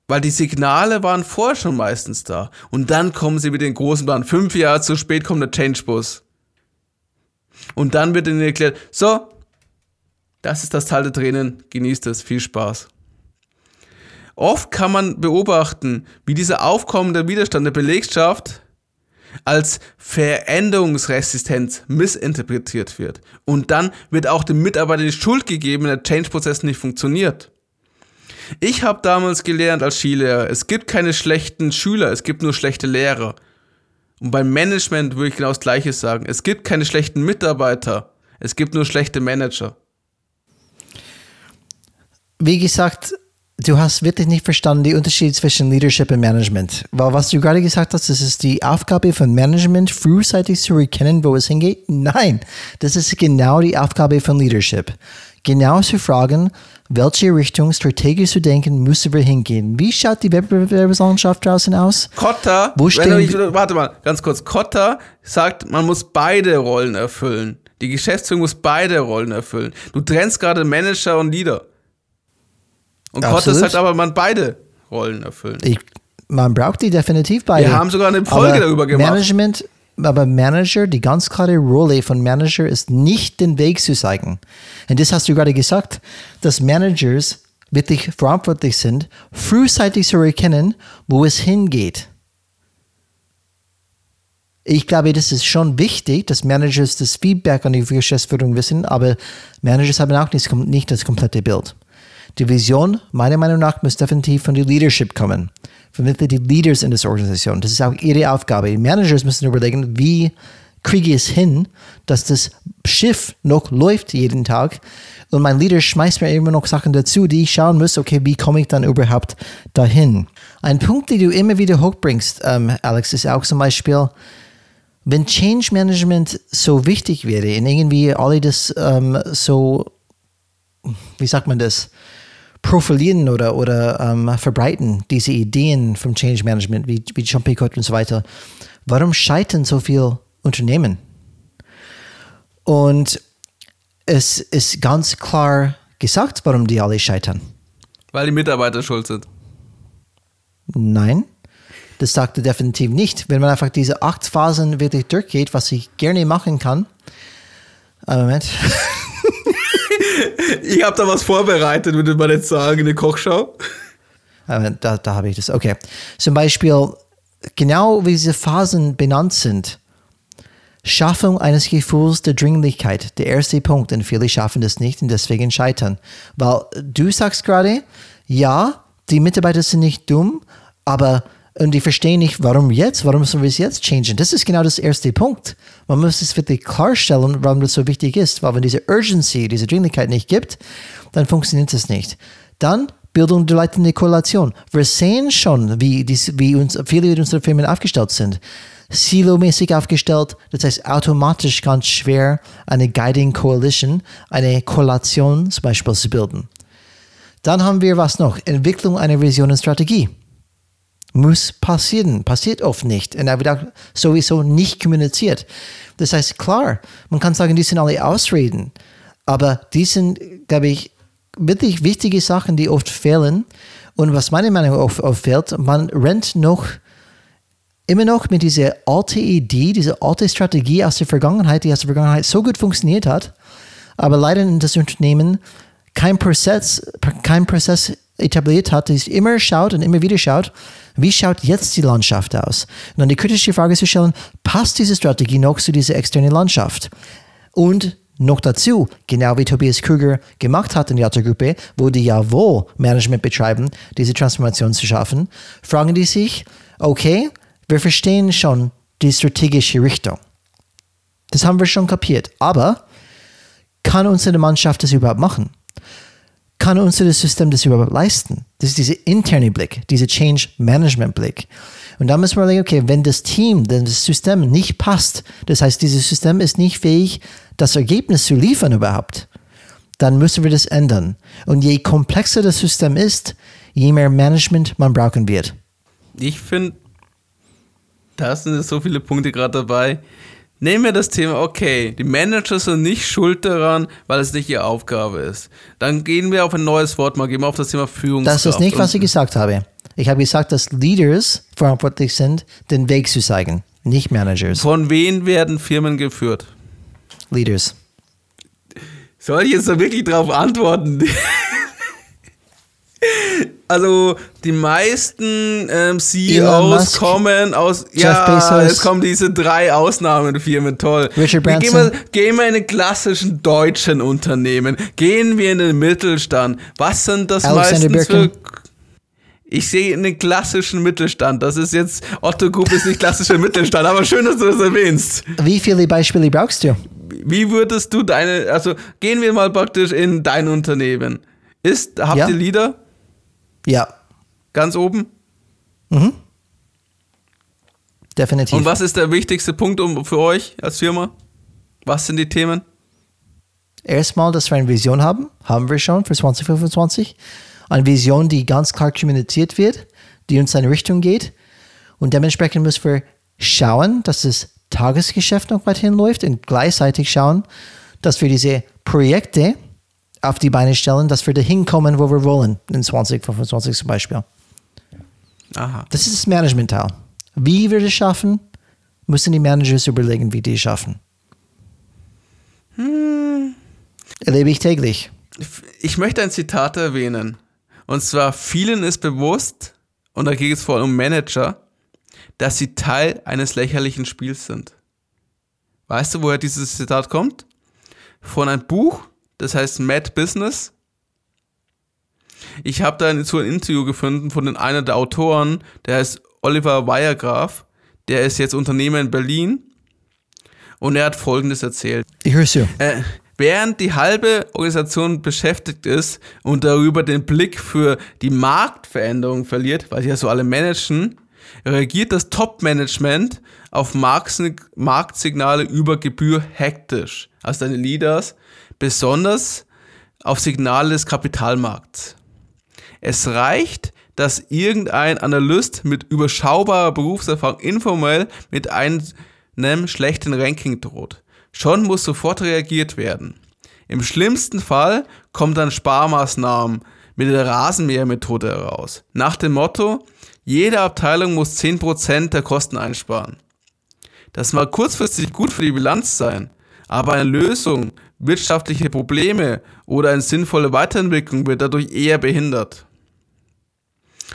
weil die Signale waren vorher schon meistens da. Und dann kommen sie mit den großen Bahnen. Fünf Jahre zu spät kommt der Change-Bus. Und dann wird ihnen erklärt, so, das ist das Teil der Tränen, genießt es, viel Spaß. Oft kann man beobachten, wie dieser aufkommende Widerstand der Belegschaft als Veränderungsresistenz missinterpretiert wird. Und dann wird auch dem Mitarbeiter die Schuld gegeben, wenn der Change-Prozess nicht funktioniert. Ich habe damals gelernt als Skilehrer, es gibt keine schlechten Schüler, es gibt nur schlechte Lehrer. Und beim Management würde ich genau das Gleiche sagen. Es gibt keine schlechten Mitarbeiter, es gibt nur schlechte Manager. Wie gesagt, du hast wirklich nicht verstanden den Unterschied zwischen Leadership und Management. Weil was du gerade gesagt hast, das ist die Aufgabe von Management, frühzeitig zu erkennen, wo es hingeht. Nein, das ist genau die Aufgabe von Leadership. Genau zu fragen, welche Richtung strategisch zu denken, müssen wir hingehen. Wie schaut die Wettbewerbslandschaft draußen aus? Kotta, Wo stehen ich, warte mal, ganz kurz. Kotta sagt, man muss beide Rollen erfüllen. Die Geschäftsführung muss beide Rollen erfüllen. Du trennst gerade Manager und Leader. Und Kotta sagt aber, man beide Rollen erfüllen. Ich, man braucht die definitiv beide. Wir haben sogar eine Folge aber darüber gemacht. Management, aber Manager, die ganz klare Rolle von Manager ist nicht den Weg zu zeigen. Und das hast du gerade gesagt, dass Managers wirklich verantwortlich sind, frühzeitig zu erkennen, wo es hingeht. Ich glaube, das ist schon wichtig, dass Managers das Feedback an die Geschäftsführung wissen, aber Managers haben auch nicht, nicht das komplette Bild. Die Vision, meiner Meinung nach, muss definitiv von der Leadership kommen. Wirklich die Leaders in der Organisation. Das ist auch ihre Aufgabe. Die Managers müssen überlegen, wie kriege ich es hin, dass das Schiff noch läuft jeden Tag und mein Leader schmeißt mir immer noch Sachen dazu, die ich schauen muss, okay, wie komme ich dann überhaupt dahin? Ein Punkt, den du immer wieder hochbringst, ähm, Alex, ist auch zum Beispiel, wenn Change Management so wichtig wäre und irgendwie alle das ähm, so, wie sagt man das, profilieren oder, oder ähm, verbreiten, diese Ideen vom Change Management, wie, wie Picot und so weiter, warum scheitern so viele Unternehmen? Und es ist ganz klar gesagt, warum die alle scheitern. Weil die Mitarbeiter schuld sind. Nein, das sagt er definitiv nicht. Wenn man einfach diese acht Phasen wirklich durchgeht, was ich gerne machen kann. Einen Moment. ich habe da was vorbereitet, würde man jetzt sagen, eine Kochschau. Aber da, da habe ich das. Okay. Zum Beispiel, genau wie diese Phasen benannt sind, Schaffung eines Gefühls der Dringlichkeit, der erste Punkt, und viele schaffen das nicht und deswegen scheitern. Weil du sagst gerade, ja, die Mitarbeiter sind nicht dumm, aber und die verstehen nicht, warum jetzt, warum müssen wir es jetzt changen. Das ist genau das erste Punkt. Man muss es wirklich klarstellen, warum das so wichtig ist, weil wenn diese Urgency, diese Dringlichkeit nicht gibt, dann funktioniert es nicht. Dann Bildung der leitenden Korrelation. Wir sehen schon, wie, dies, wie uns, viele unserer Firmen aufgestellt sind. Silo-mäßig aufgestellt, das heißt automatisch ganz schwer, eine Guiding Coalition, eine Korrelation zum Beispiel zu bilden. Dann haben wir was noch? Entwicklung einer Vision und Strategie muss passieren, passiert oft nicht. Und er wird auch sowieso nicht kommuniziert. Das heißt, klar, man kann sagen, die sind alle Ausreden, aber die sind, glaube ich, wirklich wichtige Sachen, die oft fehlen. Und was meiner Meinung oft, oft fehlt, man rennt noch immer noch mit dieser alte Idee, dieser alte Strategie aus der Vergangenheit, die aus der Vergangenheit so gut funktioniert hat, aber leider in das Unternehmen kein Prozess, kein Prozess etabliert hat, die immer schaut und immer wieder schaut, wie schaut jetzt die Landschaft aus? Und dann die kritische Frage zu stellen, passt diese Strategie noch zu dieser externen Landschaft? Und noch dazu, genau wie Tobias Krüger gemacht hat in der Gruppe, wo die ja wohl Management betreiben, diese Transformation zu schaffen, fragen die sich, okay, wir verstehen schon die strategische Richtung. Das haben wir schon kapiert. Aber kann unsere Mannschaft das überhaupt machen? Kann unser System das überhaupt leisten? Das ist dieser interne Blick, dieser Change Management Blick. Und da müssen wir überlegen, okay, wenn das Team, wenn das System nicht passt, das heißt, dieses System ist nicht fähig, das Ergebnis zu liefern überhaupt, dann müssen wir das ändern. Und je komplexer das System ist, je mehr Management man brauchen wird. Ich finde, da sind so viele Punkte gerade dabei. Nehmen wir das Thema, okay, die Manager sind nicht schuld daran, weil es nicht ihre Aufgabe ist. Dann gehen wir auf ein neues Wort mal, gehen wir auf das Thema Führungskraft. Das ist nicht, was ich gesagt habe. Ich habe gesagt, dass Leaders verantwortlich sind, den Weg zu zeigen, nicht Managers. Von wem werden Firmen geführt? Leaders. Soll ich jetzt da wirklich drauf antworten? Also die meisten ähm, CEOs kommen aus. Ja, es kommen diese drei Ausnahmefirmen, toll. Richard Branson. Gehen wir, gehen wir in den klassischen deutschen Unternehmen. Gehen wir in den Mittelstand. Was sind das Alexander meistens Birken. für ich sehe einen klassischen Mittelstand. Das ist jetzt, Otto Group ist nicht klassischer Mittelstand, aber schön, dass du das erwähnst. Wie viele Beispiele brauchst du? Wie würdest du deine, also gehen wir mal praktisch in dein Unternehmen. Ist, habt ja. ihr Leader? Ja. Ganz oben? Mhm. Definitiv. Und was ist der wichtigste Punkt für euch als Firma? Was sind die Themen? Erstmal, dass wir eine Vision haben. Haben wir schon für 2025 eine Vision, die ganz klar kommuniziert wird, die uns in eine Richtung geht. Und dementsprechend müssen wir schauen, dass das Tagesgeschäft noch weiterhin läuft und gleichzeitig schauen, dass wir diese Projekte auf die Beine stellen, dass wir dahin kommen, wo wir wollen, in 2025 zum Beispiel. Aha. Das ist das Management-Teil. Wie wir das schaffen, müssen die Managers überlegen, wie die es schaffen. Hm. Erlebe ich täglich. Ich möchte ein Zitat erwähnen. Und zwar, vielen ist bewusst, und da geht es vor allem um Manager, dass sie Teil eines lächerlichen Spiels sind. Weißt du, woher dieses Zitat kommt? Von einem Buch, das heißt Mad Business. Ich habe da so ein Interview gefunden von einer der Autoren, der heißt Oliver Weiergraf. Der ist jetzt Unternehmer in Berlin. Und er hat Folgendes erzählt. Ich höre es ja. Äh, Während die halbe Organisation beschäftigt ist und darüber den Blick für die Marktveränderung verliert, weil sie ja so alle managen, reagiert das Top-Management auf Marktsignale über Gebühr hektisch. Also deine Leaders, besonders auf Signale des Kapitalmarkts. Es reicht, dass irgendein Analyst mit überschaubarer Berufserfahrung informell mit einem schlechten Ranking droht. Schon muss sofort reagiert werden. Im schlimmsten Fall kommt dann Sparmaßnahmen mit der Rasenmähermethode heraus. Nach dem Motto, jede Abteilung muss 10% der Kosten einsparen. Das mag kurzfristig gut für die Bilanz sein, aber eine Lösung, wirtschaftliche Probleme oder eine sinnvolle Weiterentwicklung wird dadurch eher behindert.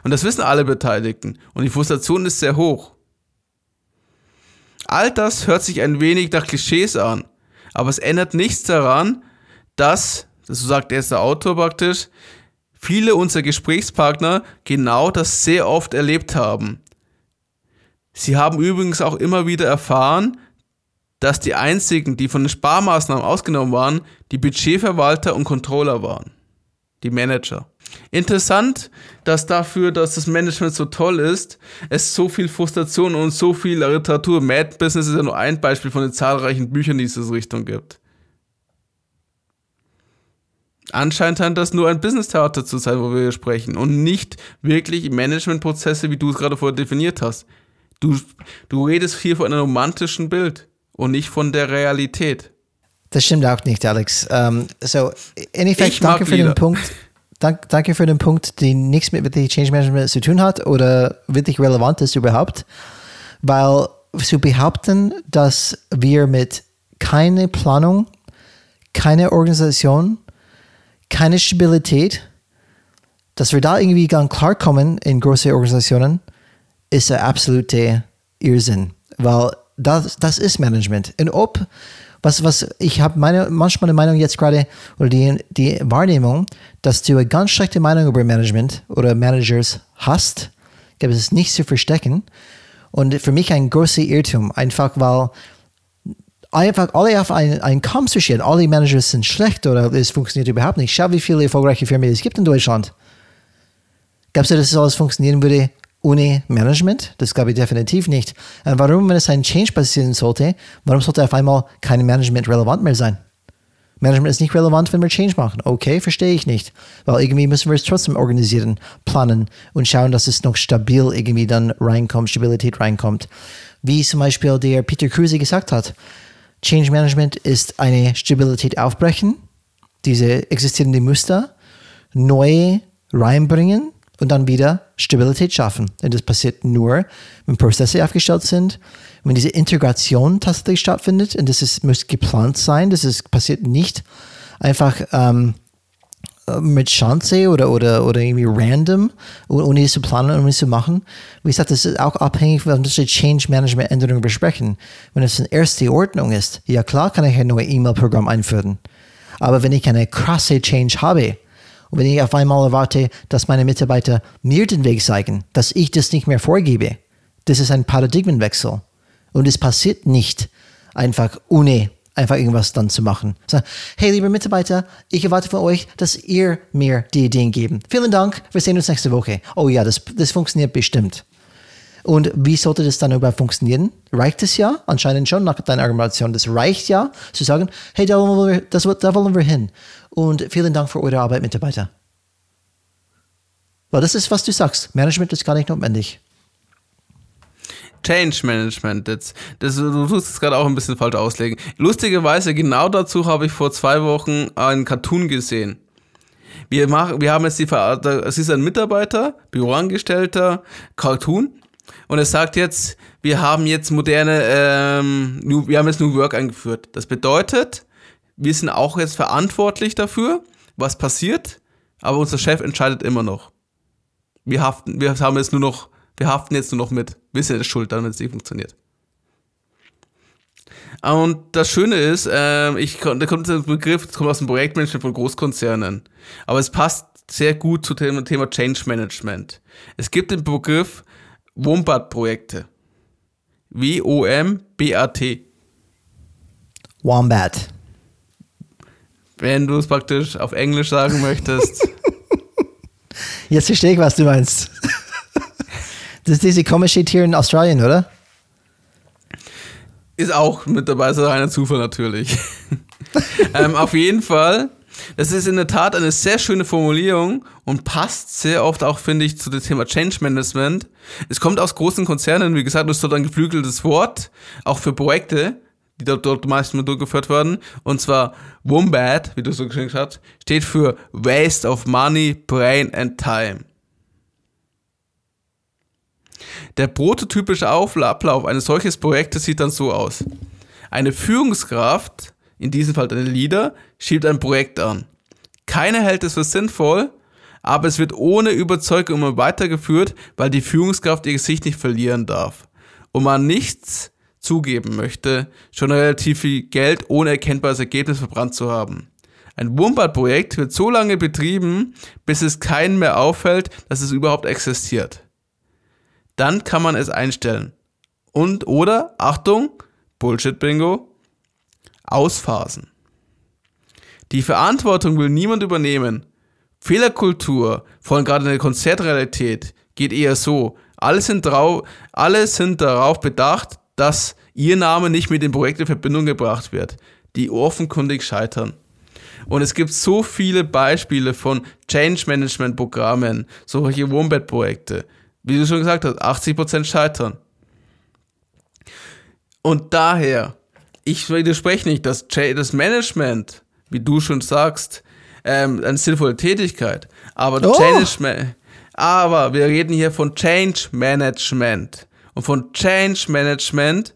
Und das wissen alle Beteiligten und die Frustration ist sehr hoch. All das hört sich ein wenig nach Klischees an, aber es ändert nichts daran, dass, so sagt erst der Autor praktisch, viele unserer Gesprächspartner genau das sehr oft erlebt haben. Sie haben übrigens auch immer wieder erfahren, dass die einzigen, die von den Sparmaßnahmen ausgenommen waren, die Budgetverwalter und Controller waren, die Manager. Interessant, dass dafür, dass das Management so toll ist, es so viel Frustration und so viel Literatur, Mad Business ist ja nur ein Beispiel von den zahlreichen Büchern, die es in diese Richtung gibt. Anscheinend scheint das nur ein Business-Theater zu sein, wo wir hier sprechen und nicht wirklich Managementprozesse, wie du es gerade vorher definiert hast. Du, du redest hier von einem romantischen Bild und nicht von der Realität. Das stimmt auch nicht, Alex. Um, ähm, so, in Effekt, danke für den Punkt dank, danke für den Punkt, der nichts mit wirklich Change Management zu tun hat oder wirklich relevant ist überhaupt. Weil zu behaupten, dass wir mit keine Planung, keine Organisation, keine Stabilität, dass wir da irgendwie ganz klar kommen in große Organisationen, ist ein absoluter Irrsinn. Weil das, das ist Management. Und ob was, was ich habe meine, manchmal eine Meinung jetzt gerade, oder die, die Wahrnehmung, dass du eine ganz schlechte Meinung über Management oder Managers hast, gibt es nicht zu verstecken. Und für mich ein großer Irrtum, einfach weil einfach alle auf einen, einen Kamm zu stellen, alle Managers sind schlecht oder es funktioniert überhaupt nicht. Schau, wie viele erfolgreiche Firmen es gibt in Deutschland. Glaubst du, dass das alles funktionieren würde ohne Management? Das glaube ich definitiv nicht. Warum, wenn es ein Change passieren sollte, warum sollte auf einmal kein Management relevant mehr sein? Management ist nicht relevant, wenn wir Change machen. Okay, verstehe ich nicht. Weil irgendwie müssen wir es trotzdem organisieren, planen und schauen, dass es noch stabil irgendwie dann reinkommt, Stabilität reinkommt. Wie zum Beispiel der Peter Kruse gesagt hat. Change Management ist eine Stabilität aufbrechen, diese existierenden Muster neu reinbringen und dann wieder Stabilität schaffen. Und das passiert nur, wenn Prozesse aufgestellt sind, wenn diese Integration tatsächlich stattfindet. Und das ist, muss geplant sein. Das ist, passiert nicht einfach ähm, mit Chance oder, oder, oder irgendwie random, ohne es zu planen und es zu machen. Wie gesagt, das ist auch abhängig, wenn wir Change Management Änderungen besprechen. Wenn es eine erste Ordnung ist, ja klar kann ich ein neues E-Mail-Programm einführen. Aber wenn ich eine krasse Change habe, wenn ich auf einmal erwarte, dass meine Mitarbeiter mir den Weg zeigen, dass ich das nicht mehr vorgebe, das ist ein Paradigmenwechsel. Und es passiert nicht einfach ohne einfach irgendwas dann zu machen. So, hey, liebe Mitarbeiter, ich erwarte von euch, dass ihr mir die Ideen geben. Vielen Dank, wir sehen uns nächste Woche. Oh ja, das, das funktioniert bestimmt. Und wie sollte das dann überhaupt funktionieren? Reicht es ja? Anscheinend schon nach deiner Argumentation. Das reicht ja, zu sagen, hey, da wollen wir, das, da wollen wir hin. Und vielen Dank für eure Arbeit, Mitarbeiter. Weil das ist, was du sagst. Management ist gar nicht notwendig. Change Management. Jetzt, das, du tust es gerade auch ein bisschen falsch auslegen. Lustigerweise, genau dazu habe ich vor zwei Wochen einen Cartoon gesehen. Wir, machen, wir haben jetzt die, es ist ein Mitarbeiter, Büroangestellter, Cartoon, und er sagt jetzt, wir haben jetzt moderne, ähm, wir haben jetzt New Work eingeführt. Das bedeutet, wir sind auch jetzt verantwortlich dafür, was passiert, aber unser Chef entscheidet immer noch. Wir haften, wir haben jetzt nur noch, wir haften jetzt nur noch mit. Wir sind jetzt schuld, damit es nicht funktioniert. Und das Schöne ist, äh, ich, da kommt der Begriff, das kommt aus dem Projektmanagement von Großkonzernen. Aber es passt sehr gut zu dem Thema Change Management. Es gibt den Begriff Wombat-Projekte. W-O-M-B-A-T. Wombat. Wenn du es praktisch auf Englisch sagen möchtest. Jetzt verstehe ich, was du meinst. Das ist diese komische Tier in Australien, oder? Ist auch mit dabei, so reiner Zufall natürlich. ähm, auf jeden Fall das ist in der Tat eine sehr schöne Formulierung und passt sehr oft auch, finde ich, zu dem Thema Change Management. Es kommt aus großen Konzernen, wie gesagt, ist dort ein geflügeltes Wort, auch für Projekte, die dort, dort meistens durchgeführt werden. Und zwar Wombat, wie du so geschrieben hast, steht für Waste of Money, Brain and Time. Der prototypische Ablauf eines solches Projektes sieht dann so aus. Eine Führungskraft in diesem Fall deine Leader, schiebt ein Projekt an. Keiner hält es für sinnvoll, aber es wird ohne Überzeugung immer weitergeführt, weil die Führungskraft ihr Gesicht nicht verlieren darf. Und man nichts zugeben möchte, schon relativ viel Geld ohne erkennbares Ergebnis verbrannt zu haben. Ein Wombat-Projekt wird so lange betrieben, bis es keinen mehr auffällt, dass es überhaupt existiert. Dann kann man es einstellen. Und oder, Achtung, Bullshit-Bingo, ausphasen. Die Verantwortung will niemand übernehmen. Fehlerkultur, vor allem gerade in der Konzertrealität, geht eher so. Alle sind, alle sind darauf bedacht, dass ihr Name nicht mit dem Projekt in Verbindung gebracht wird, die offenkundig scheitern. Und es gibt so viele Beispiele von Change Management Programmen, solche Wombat-Projekte. Wie du schon gesagt hast, 80% scheitern. Und daher ich widerspreche nicht, dass das Management, wie du schon sagst, ähm, eine sinnvolle Tätigkeit, aber oh. Change, aber wir reden hier von Change Management. Und von Change Management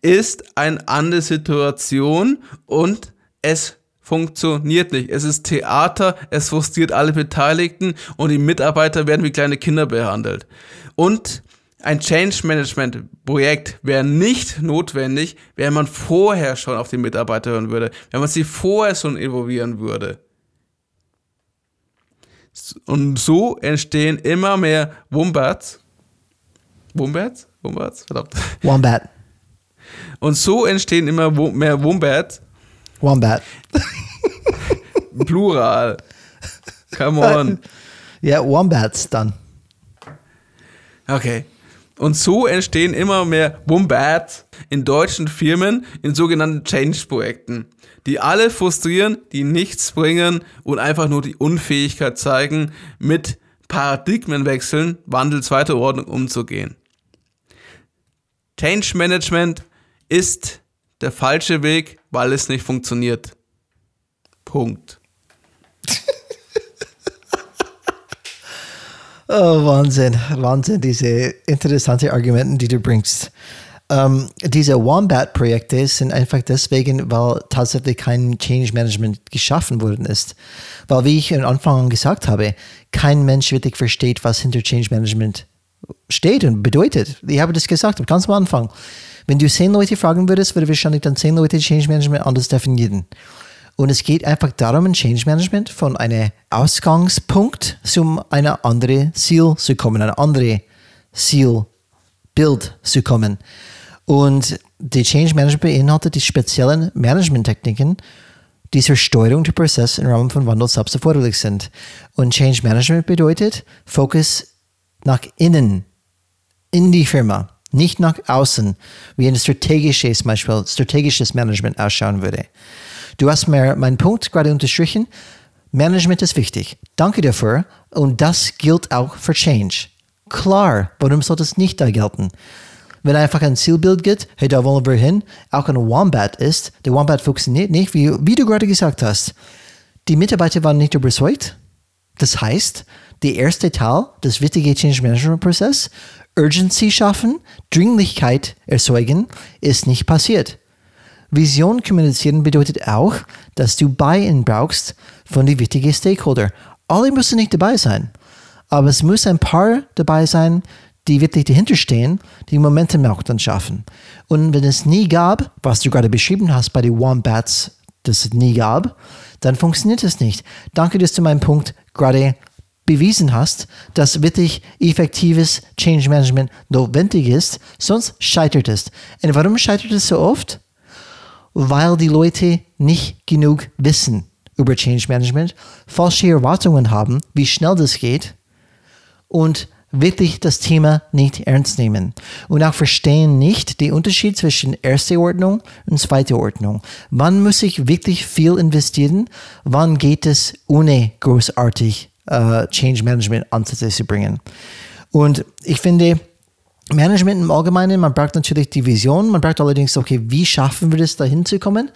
ist eine andere Situation und es funktioniert nicht. Es ist Theater, es frustriert alle Beteiligten und die Mitarbeiter werden wie kleine Kinder behandelt. Und ein Change Management Projekt wäre nicht notwendig, wenn man vorher schon auf die Mitarbeiter hören würde, wenn man sie vorher schon involvieren würde. Und so entstehen immer mehr Wombats. Wombats? Wombats? Verdammt. Wombat. Und so entstehen immer mehr Wombats. Wombat. Plural. Come on. Ja, Wombats dann. Okay. Und so entstehen immer mehr Wombats in deutschen Firmen in sogenannten Change-Projekten, die alle frustrieren, die nichts bringen und einfach nur die Unfähigkeit zeigen, mit Paradigmenwechseln, Wandel zweiter Ordnung umzugehen. Change Management ist der falsche Weg, weil es nicht funktioniert. Punkt. Oh, Wahnsinn, Wahnsinn, diese interessante Argumenten, die du bringst. Ähm, diese Wombat-Projekte sind einfach deswegen, weil tatsächlich kein Change Management geschaffen worden ist. Weil, wie ich am Anfang gesagt habe, kein Mensch wirklich versteht, was hinter Change Management steht und bedeutet. Ich habe das gesagt ganz am Anfang. Wenn du zehn Leute fragen würdest, würde wahrscheinlich dann zehn Leute Change Management anders definieren. Und es geht einfach darum, ein Change Management von einem Ausgangspunkt zu einem anderen Ziel zu kommen, ein anderes Zielbild zu kommen. Und die Change Management beinhaltet die speziellen Management-Techniken, die zur Steuerung der Prozesse im Rahmen von Wandel selbst erforderlich sind. Und Change Management bedeutet Fokus nach innen, in die Firma, nicht nach außen, wie ein strategisches, Beispiel strategisches Management ausschauen würde. Du hast mir meinen Punkt gerade unterstrichen. Management ist wichtig. Danke dafür. Und das gilt auch für Change. Klar, warum soll das nicht da gelten? Wenn einfach ein Zielbild gibt, hey, da wollen wir hin, auch ein Wombat ist, der Wombat funktioniert nicht, wie, wie du gerade gesagt hast. Die Mitarbeiter waren nicht überzeugt. Das heißt, der erste Teil des wichtigen Change Management Prozess, Urgency schaffen, Dringlichkeit erzeugen, ist nicht passiert. Vision kommunizieren bedeutet auch, dass du Buy-in brauchst von den wichtigen Stakeholder. Alle müssen nicht dabei sein, aber es muss ein paar dabei sein, die wirklich dahinter stehen, die Momentum auch dann schaffen. Und wenn es nie gab, was du gerade beschrieben hast bei den Wombats, das es nie gab, dann funktioniert es nicht. Danke, dass du meinen Punkt gerade bewiesen hast, dass wirklich effektives Change Management notwendig ist, sonst scheitert es. Und warum scheitert es so oft? Weil die Leute nicht genug wissen über Change Management, falsche Erwartungen haben, wie schnell das geht und wirklich das Thema nicht ernst nehmen und auch verstehen nicht den Unterschied zwischen erster Ordnung und zweiter Ordnung. Wann muss ich wirklich viel investieren? Wann geht es ohne großartig uh, Change Management Ansätze zu bringen? Und ich finde, Management im Allgemeinen, man braucht natürlich die Vision, man braucht allerdings, okay, wie schaffen wir das, dahin zu kommen?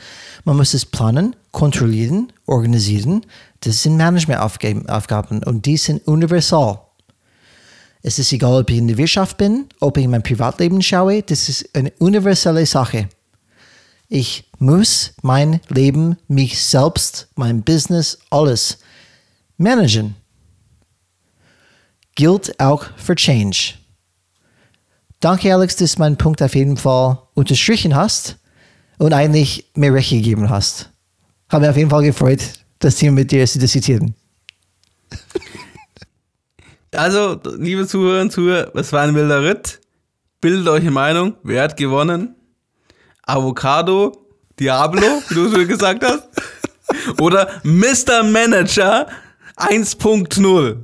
Man muss es planen, kontrollieren, organisieren. Das sind Managementaufgaben und die sind universal. Es ist egal, ob ich in der Wirtschaft bin, ob ich in mein Privatleben schaue, das ist eine universelle Sache. Ich muss mein Leben, mich selbst, mein Business, alles managen. Gilt auch für Change. Danke, Alex, dass du meinen Punkt auf jeden Fall unterstrichen hast und eigentlich mir recht gegeben hast. Habe mich auf jeden Fall gefreut, das Thema mit dir zu diskutieren. Also, liebe Zuhörer und Zuhörer, es war ein wilder Ritt. Bildet euch eine Meinung. Wer hat gewonnen? Avocado, Diablo, wie du schon gesagt hast. Oder Mr. Manager 1.0.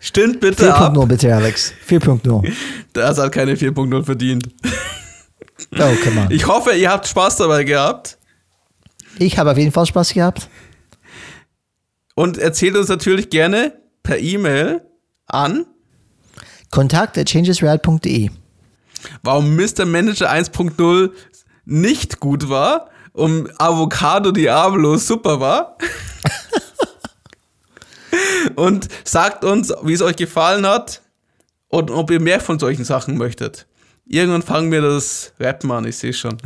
Stimmt bitte 4.0 bitte, Alex. 4.0. Das hat keine 4.0 verdient. Oh, come on. Ich hoffe, ihr habt Spaß dabei gehabt. Ich habe auf jeden Fall Spaß gehabt. Und erzählt uns natürlich gerne, per E-Mail an kontakt.changesrad.de. Warum Mr. Manager 1.0 nicht gut war und Avocado Diablo super war. Und sagt uns, wie es euch gefallen hat und ob ihr mehr von solchen Sachen möchtet. Irgendwann fangen wir das Rappen an, ich sehe schon.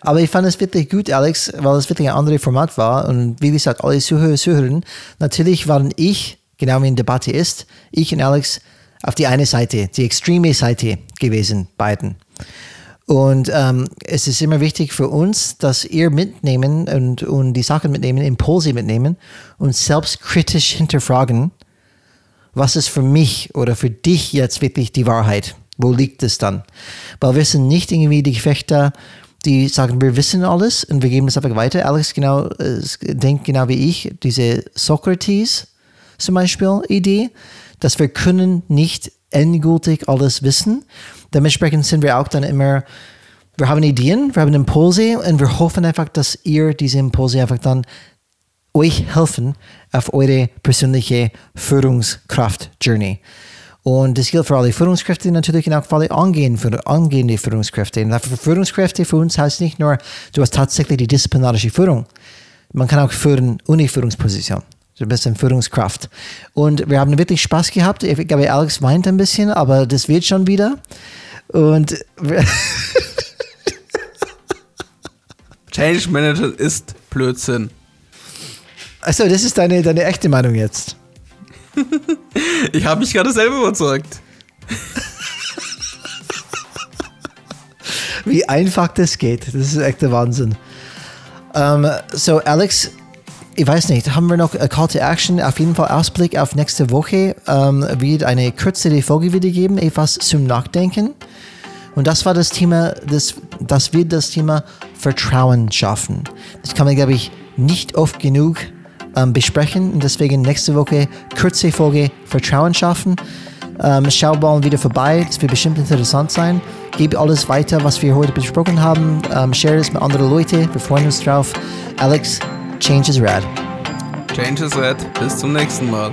Aber ich fand es wirklich gut, Alex, weil es wirklich ein anderes Format war. Und wie gesagt, alle Zuhörer, Zuhörer, natürlich waren ich, genau wie in Debatte ist, ich und Alex auf die eine Seite, die extreme Seite gewesen, beiden. Und ähm, es ist immer wichtig für uns, dass ihr mitnehmen und, und die Sachen mitnehmen, Impulse mitnehmen und selbstkritisch hinterfragen, was ist für mich oder für dich jetzt wirklich die Wahrheit? Wo liegt es dann? Weil wir sind nicht irgendwie die Gefechter die sagen, wir wissen alles und wir geben es einfach weiter. Alex genau, äh, denkt genau wie ich, diese Socrates, zum Beispiel Idee, dass wir können nicht endgültig alles wissen. Dementsprechend sind wir auch dann immer, wir haben Ideen, wir haben Impulse und wir hoffen einfach, dass ihr diese Impulse einfach dann euch helfen auf eure persönliche Führungskraft-Journey. Und das gilt für alle Führungskräfte natürlich und auch für alle angehende, angehende Führungskräfte. Und für Führungskräfte für uns heißt nicht nur, du hast tatsächlich die disziplinarische Führung. Man kann auch führen ohne Führungsposition. So ein bisschen Führungskraft. Und wir haben wirklich Spaß gehabt. Ich glaube, Alex weint ein bisschen, aber das wird schon wieder. Und Change Manager ist Blödsinn. Also, das ist deine, deine echte Meinung jetzt. ich habe mich gerade selber überzeugt. Wie einfach das geht. Das ist echt der Wahnsinn. Um, so, Alex, ich weiß nicht, haben wir noch a Call to Action? Auf jeden Fall Ausblick auf nächste Woche. Um, wird eine kürzere Folge wieder geben, etwas zum Nachdenken. Und das war das Thema, das, das wird das Thema Vertrauen schaffen. Das kann man, glaube ich, nicht oft genug ähm, besprechen. Und deswegen nächste Woche kurze Folge Vertrauen schauen. Ähm, schau mal wieder vorbei, das wird bestimmt interessant sein. Gebe alles weiter, was wir heute besprochen haben. Ähm, share es mit anderen Leuten, wir freuen uns drauf. Alex, Change is Rad. Change is Rad, bis zum nächsten Mal.